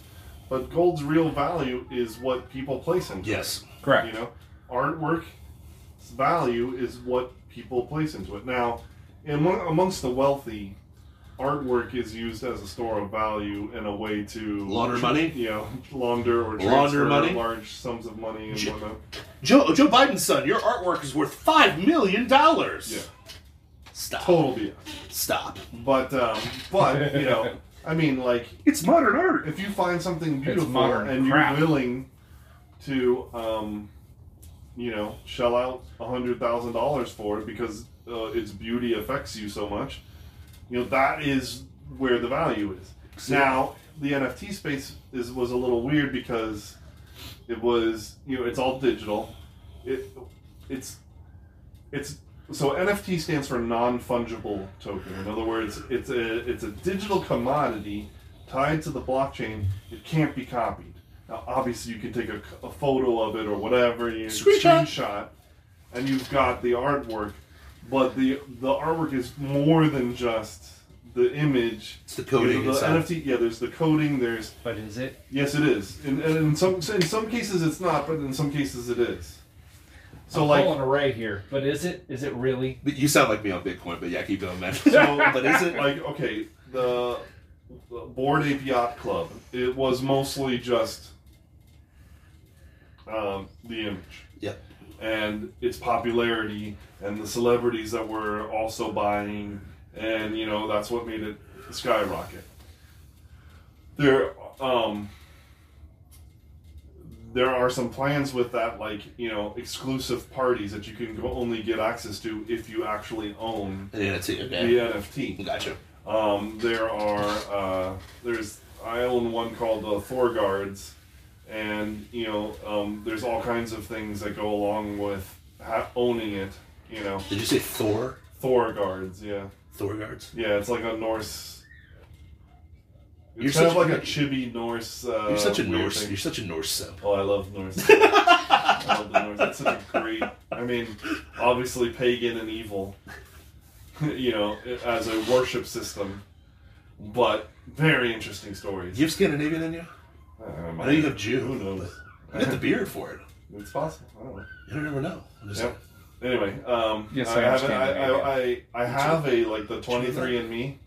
but gold's real value is what people place into it. Yes. Correct. You know, artwork's value is what people place into it. Now, among, amongst the wealthy, artwork is used as a store of value and a way to Launder money? You know, launder or Launder transfer money? large sums of money and J- whatnot. Joe Joe Biden's son, your artwork is worth five million dollars. Yeah, Stop. total BS. Stop. But um, but you know, I mean, like It's modern art. if you find something beautiful modern and crap. you're willing to, um, you know, shell out a hundred thousand dollars for it because uh, its beauty affects you so much, you know that is where the value is. Now the NFT space is was a little weird because it was you know it's all digital. It it's it's so NFT stands for non fungible token. In other words, it's a it's a digital commodity tied to the blockchain. It can't be copied. Now, obviously, you can take a, a photo of it or whatever, you Screenshot. screenshot, and you've got the artwork. But the the artwork is more than just the image. It's the coding You know, the inside. NFT, yeah. There's the coding. There's But is it? yes, it is. And, and in some in some cases it's not, but in some cases it is. So I'm like pulling a Ray here, but is it? Is it really? But you sound like me on Bitcoin, but yeah, keep going, man. So, but is it? like okay, the, the Bored Ape Yacht Club. It was mostly just um, the image Yep. and its popularity and the celebrities that were also buying, and you know that's what made it skyrocket. There, um, there are some plans with that, like you know, exclusive parties that you can go only get access to if you actually own Yeah, it's it. the NFT. Gotcha. Um, there are uh, there's I own one called uh, Thor Guards, and you know um, there's all kinds of things that go along with ha- owning it. You know, Did you say Thor? Thor guards. Yeah, Thor guards. yeah. It's like a Norse. You're It's kind of such like a- a chibi Norse. Uh, You're such a Norse. thing. You're such a Norse simp. Oh, I love Norse. I love the Norse. That's such a great. I mean, obviously pagan and evil. you know, as a worship system, but very interesting stories. You have Scandinavian in you? Um, I know you have Jew. Who knows? but You got the beard for it. It's possible. I don't know. You don't ever know. Yep. Anyway, um, Yes, I, I have am I, I, I, I have a like the twenty three and Me,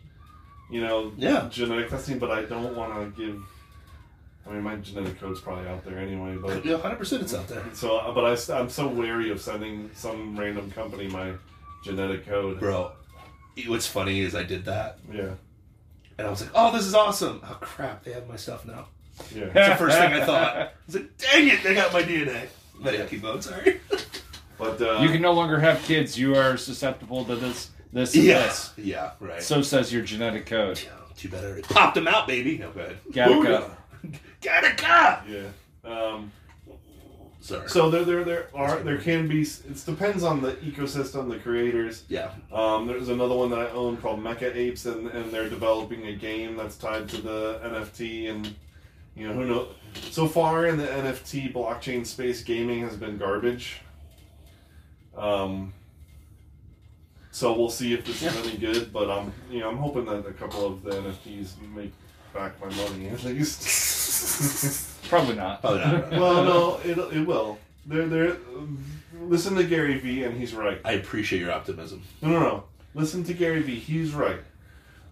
you know, Yeah. genetic testing, but I don't want to give. I mean, my genetic code's probably out there anyway, but. Yeah, 100% it's out there. so uh, but I, I'm so wary of sending some random company my genetic code. Bro, what's funny is I did that, Yeah, and I was like, oh, this is awesome. Oh, crap, they have my stuff now. yeah. That's the first thing I thought. I was like, dang it, they got my DNA. But yeah, keep going, sorry. But uh, You can no longer have kids. You are susceptible to this, this, and Yeah. this. Yeah, right. So says your genetic code. Yeah, too bad I already popped them out, baby. No, go ahead. Gattaca. Gattaca! yeah. Um, Sorry. so there, there, there are there can be. It depends on the ecosystem, the creators. yeah. Um, there's another one that I own called Mecha Apes, and, and they're developing a game that's tied to the NFT, and you know who knows. So far in the NFT blockchain space, gaming has been garbage. Um, so we'll see if this is any good, but I'm you know I'm hoping that a couple of the NFTs make back my money at least. Probably not. Probably not. well, no, it it will. They're they're. Listen to Gary Vee, and he's right. I appreciate your optimism. No, no, no. Listen to Gary Vee. He's right.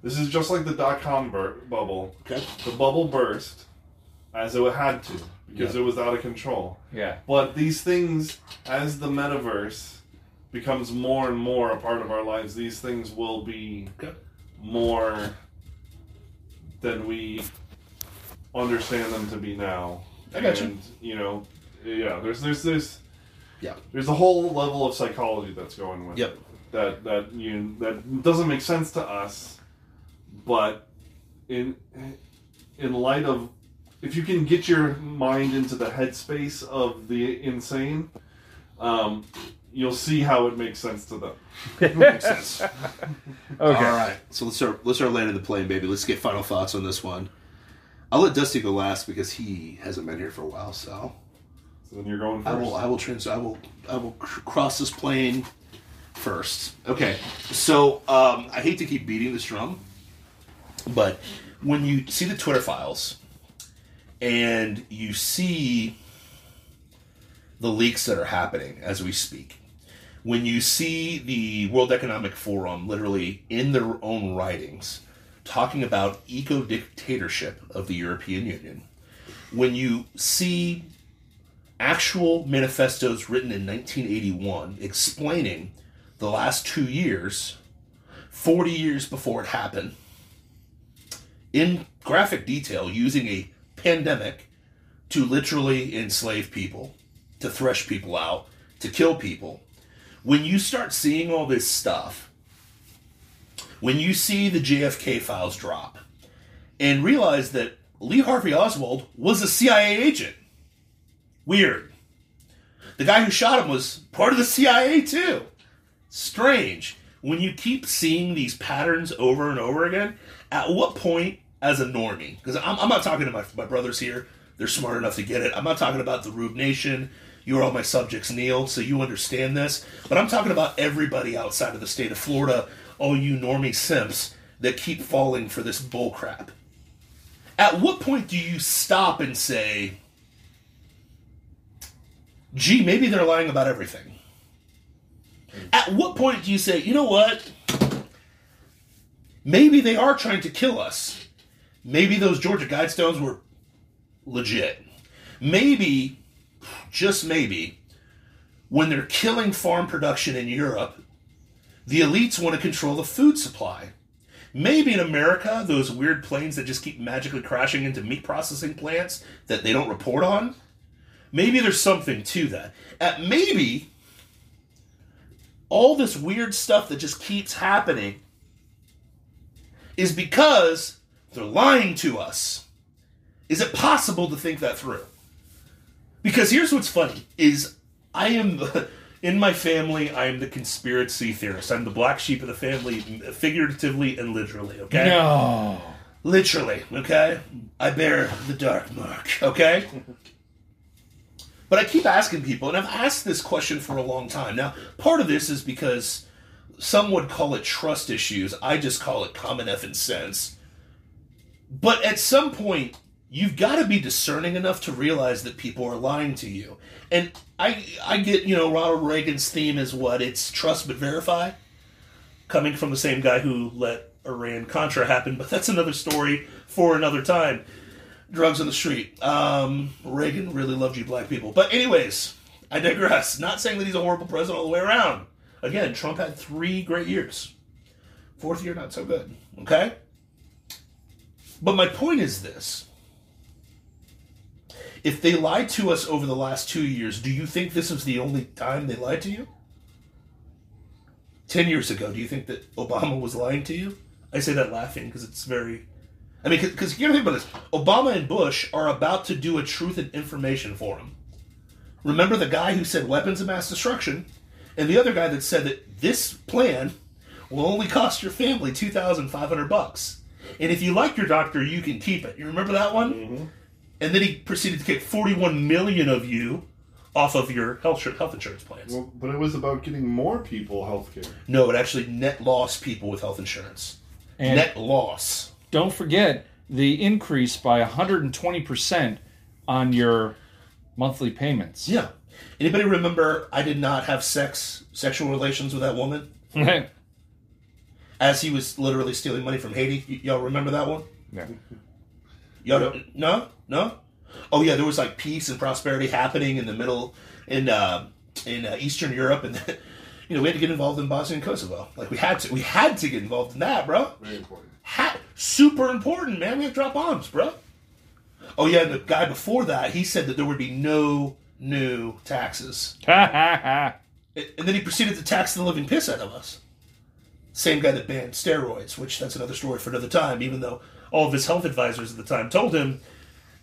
This is just like the dot com bur- bubble. Okay. The bubble burst as it had to because Yeah. it was out of control. Yeah. But these things, as the metaverse becomes more and more a part of our lives, these things will be Okay. more than we understand them to be now. I got you. and, you. know, yeah. There's there's there's Yeah. there's a whole level of psychology that's going with Yep. it that that you that doesn't make sense to us, but in in light of if you can get your mind into the headspace of the insane, um, you'll see how it makes sense to them. Makes sense. Okay. All right. So let's start. Let's start landing the plane, baby. Let's get final thoughts on this one. I'll let Dusty go last because he hasn't been here for a while. So So then you're going first. I will. I will trans. I will. I will cr- cross this plane first. Okay. So um, I hate to keep beating this drum, but when you see the Twitter files and you see the leaks that are happening as we speak, when you see the World Economic Forum literally in their own writings talking about eco dictatorship of the European Union, when you see actual manifestos written in 1981 explaining the last two years, 40 years before it happened, in graphic detail using a pandemic to literally enslave people, to thresh people out, to kill people. When you start seeing all this stuff, when you see the JFK files drop, and realize that Lee Harvey Oswald was a CIA agent. Weird. The guy who shot him was part of the CIA too. Strange. When you keep seeing these patterns over and over again, at what point, as a normie, because I'm, I'm not talking to my, my brothers here, they're smart enough to get it. I'm not talking about the Rube Nation. You're all my subjects, Neil, so you understand this. But I'm talking about everybody outside of the state of Florida, all you normie simps that keep falling for this bullcrap. At what point do you stop and say, gee, maybe they're lying about everything? At what point do you say, you know what? Maybe they are trying to kill us. Maybe those Georgia Guidestones were legit. Maybe, just maybe, when they're killing farm production in Europe, the elites want to control the food supply. Maybe in America, those weird planes that just keep magically crashing into meat processing plants that they don't report on, maybe there's something to that. At maybe all this weird stuff that just keeps happening is because they're lying to us. Is it possible to think that through? Because here's what's funny is I am In my family, I am the conspiracy theorist. I'm the black sheep of the family, figuratively and literally. Okay. No. Literally, okay? I bear the dark mark, okay? but I keep asking people, and I've asked this question for a long time. Now, part of this is because some would call it trust issues. I just call it common effing sense. But at some point, you've got to be discerning enough to realize that people are lying to you. And I, I get, you know, Ronald Reagan's theme is what? It's trust but verify. Coming from the same guy who let Iran Contra happen, but that's another story for another time. Drugs on the street. Um, Reagan really loved you black people. But, anyways, I digress. Not saying that he's a horrible president all the way around. Again, Trump had three great years. Fourth year, not so good. Okay? But my point is this. If they lied to us over the last two years, do you think this was the only time they lied to you? Ten years ago, do you think that Obama was lying to you? I say that laughing because it's very. I mean, because you gotta think about this. Obama and Bush are about to do a truth and information forum. Remember the guy who said weapons of mass destruction, and the other guy that said that this plan will only cost your family two thousand five hundred bucks, and if you like your doctor, you can keep it. You remember that one? Mm-hmm. And then he proceeded to kick forty-one million of you off of your health health insurance plans. Well, but it was about getting more people health care. No, it actually net loss people with health insurance. And net loss. don't forget the increase by 120% on your monthly payments. Yeah. Anybody remember I did not have sex, sexual relations with that woman yeah. as he was literally stealing money from Haiti? Y- y'all remember that one? Y'all don't, no, no. Oh yeah, there was like peace and prosperity happening in the middle in uh, in uh, Eastern Europe, and you know we had to get involved in Bosnia and Kosovo. Like we had to, we had to get involved in that, bro. Very important. Ha- super important, man. We have to drop bombs, bro. Oh yeah, and the guy before that, he said that there would be no new taxes. And then he proceeded to tax the living piss out of us. Same guy that banned steroids, which that's another story for another time, even though all of his health advisors at the time told him,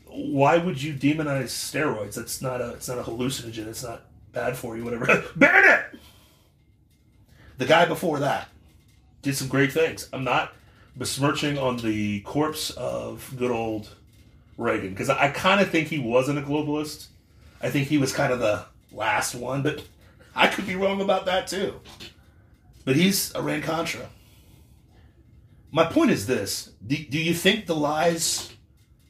why would you demonize steroids? That's not a it's not a hallucinogen, it's not bad for you, whatever. Ban it! The guy before that did some great things. I'm not besmirching on the corpse of good old Reagan, because I, I kind of think he wasn't a globalist. I think he was kind of the last one, but I could be wrong about that too. But he's a Iran Contra. My point is this: do, do you think the lies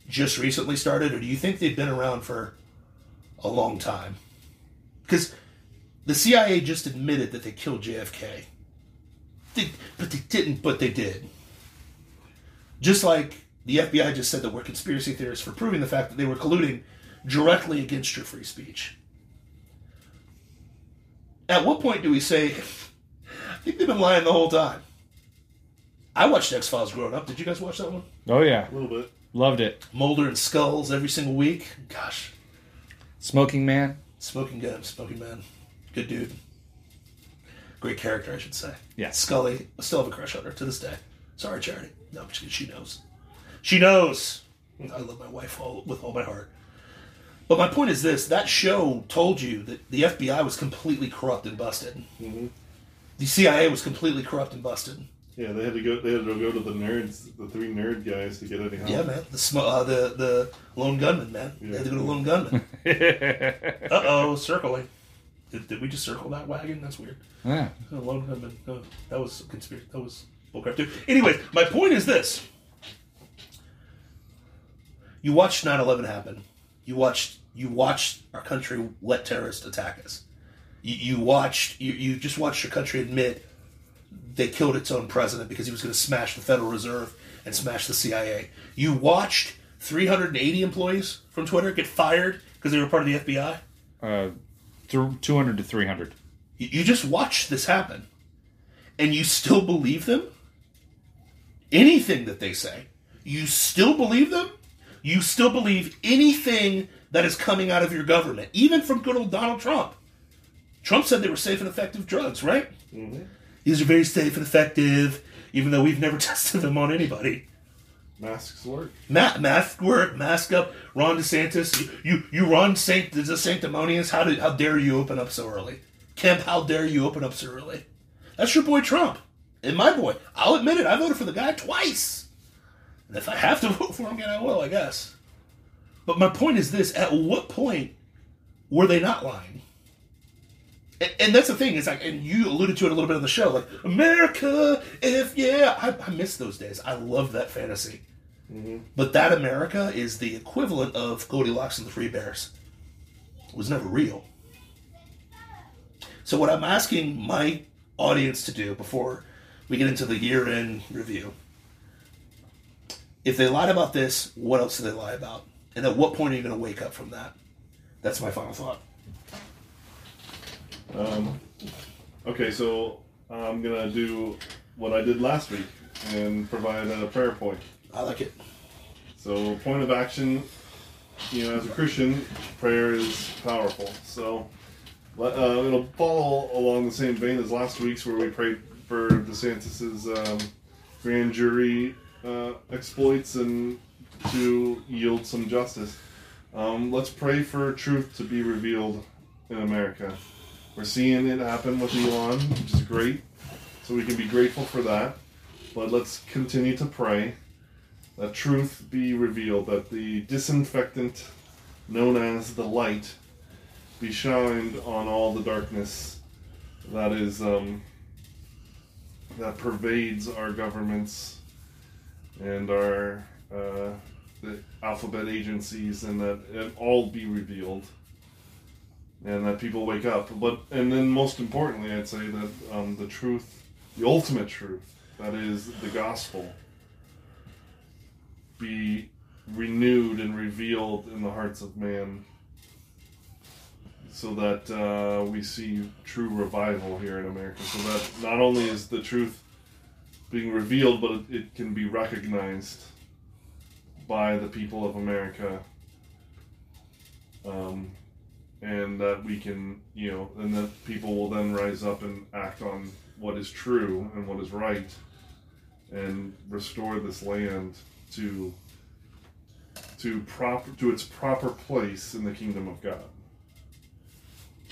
just recently started, or do you think they've been around for a long time? Because the CIA just admitted that they killed JFK, they, but they didn't. But they did. Just like the FBI just said that we're conspiracy theorists for proving the fact that they were colluding directly against your free speech. At what point do we say, I think they've been lying the whole time? I watched X Files growing up. Did you guys watch that one? Oh, yeah. A little bit. Loved it. Mulder and Skulls every single week. Gosh, Smoking Man. smoking gun, smoking man, good dude, great character, I should say. Yeah. Scully, I still have a crush on her to this day. Sorry, Charity. No, I'm just kidding. She knows. She knows. I love my wife all, with all my heart. But my point is this: that show told you that the FBI was completely corrupt and busted. Mm-hmm. The CIA was completely corrupt and busted. Yeah, they had to go. They had to go to the nerds, the three nerd guys, to get any help. Yeah, man. The sm- uh, the the lone gunman, man. Yeah. They had to go to lone gunman. uh oh, circling. Did, did we just circle that wagon? That's weird. Yeah. Oh, lone gunman. Oh, that was a conspiracy. That was bullcrap too. Anyways, my point is this: you watched 9-11 happen. You watched you watched our country let terrorists attack us. You, you watched you, you just watched your country admit they killed its own president because he was going to smash the Federal Reserve and smash the CIA. You watched 380 employees from Twitter get fired because they were part of the FBI. Uh, th- 200 to 300. You, you just watched this happen, and you still believe them. Anything that they say, you still believe them. You still believe anything that is coming out of your government, even from good old Donald Trump. Trump said they were safe and effective drugs, right? These are very safe and effective, even though we've never tested them on anybody. Masks work. Ma- mask work, mask up. Ron DeSantis, you you, you Ron Saint the sanctimonious. How did how dare you open up so early? Kemp, how dare you open up so early? That's your boy Trump. And my boy. I'll admit it, I voted for the guy twice. And if I have to vote for him again, I will, I guess. But my point is this at what point were they not lying? And, and that's the thing, is like, and you alluded to it a little bit on the show, like, America, if, yeah, I, I miss those days. I love that fantasy. Mm-hmm. But that America is the equivalent of Goldilocks and the Three Bears. It was never real. So, what I'm asking my audience to do before we get into the year end review if they lied about this, what else did they lie about? And at what point are you going to wake up from that? That's my final thought. Um, okay, so I'm gonna do what I did last week and provide a prayer point. I like it. So, point of action, you know, as a Christian, prayer is powerful. So, let- uh, it'll follow along the same vein as last week's, where we prayed for DeSantis's um, grand jury uh, exploits and to yield some justice. Um, let's pray for truth to be revealed in America. We're seeing it happen with Elon, which is great. So we can be grateful for that. But let's continue to pray that truth be revealed, that the disinfectant known as the light be shined on all the darkness that is um, that pervades our governments and our uh, the alphabet agencies, and that it all be revealed, and that people wake up. But and then most importantly, I'd say that um, the truth, the ultimate truth, that is the gospel, be renewed and revealed in the hearts of man so that uh, we see true revival here in America. So that not only is the truth being revealed, but it, can be recognized by the people of America. Um, and that we can, you know, and that people will then rise up and act on what is true and what is right and restore this land to to proper to its proper place in the kingdom of God.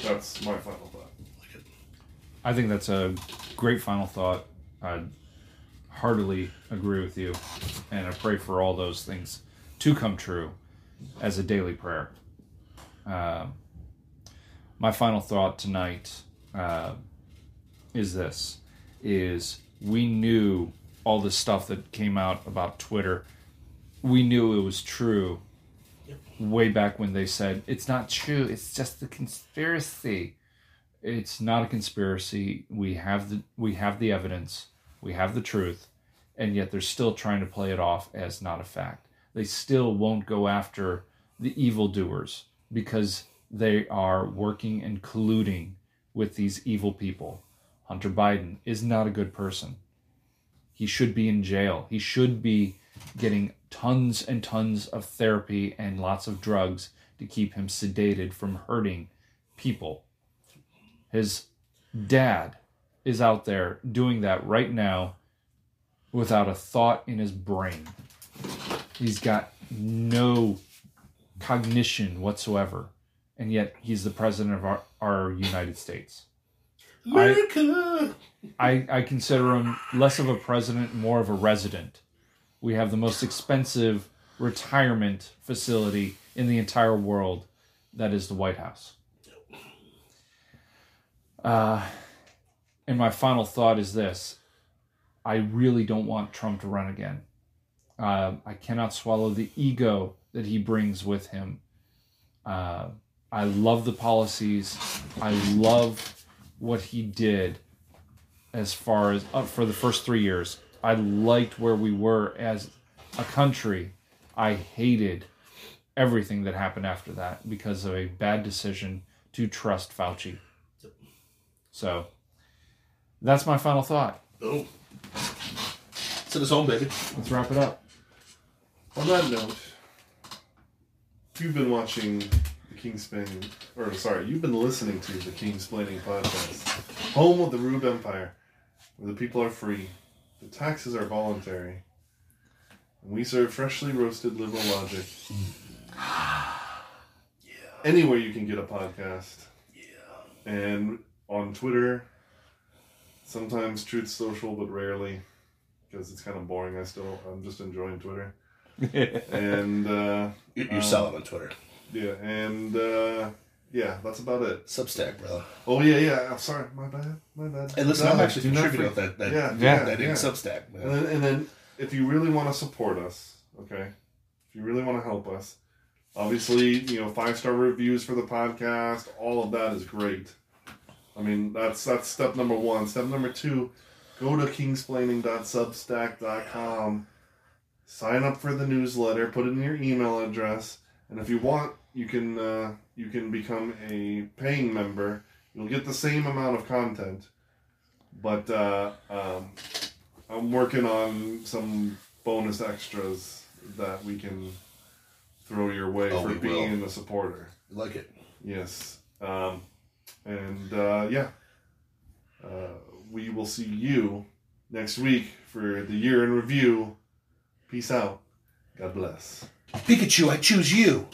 That's my final thought. I think that's a great final thought. I heartily agree with you, and I pray for all those things to come true as a daily prayer. Um my final thought tonight uh, is this: is we knew all the stuff that came out about Twitter. We knew it was true way back when they said it's not true. It's just a conspiracy it's not a conspiracy. We have the we have the evidence, we have the truth, and yet they're still trying to play it off as not a fact. They still won't go after the evildoers because they are working and colluding with these evil people. Hunter Biden is not a good person. He should be in jail. He should be getting tons and tons of therapy and lots of drugs to keep him sedated from hurting people. His dad is out there doing that right now without a thought in his brain. He's got no cognition whatsoever, and yet he's the president of our, our United States. America! I, I consider him less of a president, more of a resident. We have the most expensive retirement facility in the entire world. That is the White House. Uh, and my final thought is this I really don't want Trump to run again. Uh, I cannot swallow the ego that he brings with him. Uh, I love the policies. I love what he did as far as uh, for the first three years. I liked where we were as a country. I hated everything that happened after that because of a bad decision to trust Fauci. So that's my final thought. Oh. Send us home, baby. Let's wrap it up. On that note, you've been watching King's or sorry, you've been listening to the Kingsplaining podcast, home of the Rube Empire, where the people are free, the taxes are voluntary, and we serve freshly roasted liberal logic. Anywhere you can get a podcast. Yeah. And on Twitter. Sometimes Truth Social, but rarely because it's kind of boring. I still I'm just enjoying Twitter. and uh, You- You're Um, on Twitter. Yeah, and uh, yeah, that's about it. Substack, brother. Oh yeah, yeah. I'm sorry, my bad, my bad. Hey, listen, No, I'm actually contributing that. that Yeah, Yeah. that in yeah. Substack. And then, and then if you really want to support us, okay, if you really want to help us, obviously, you know, five star reviews for the podcast, all of that is great. I mean, that's that's step number one. Step number two, go to kingsplaining.substack.com, sign up for the newsletter, put in your email address, and if you want, you can uh, you can become a paying member. You'll get the same amount of content, but uh, um, I'm working on some bonus extras that we can throw your way Oh, for being a supporter. like it. Yes. Um, and uh, yeah, uh, we will see you next week for the year in review. Peace out. God bless. Pikachu, I choose you.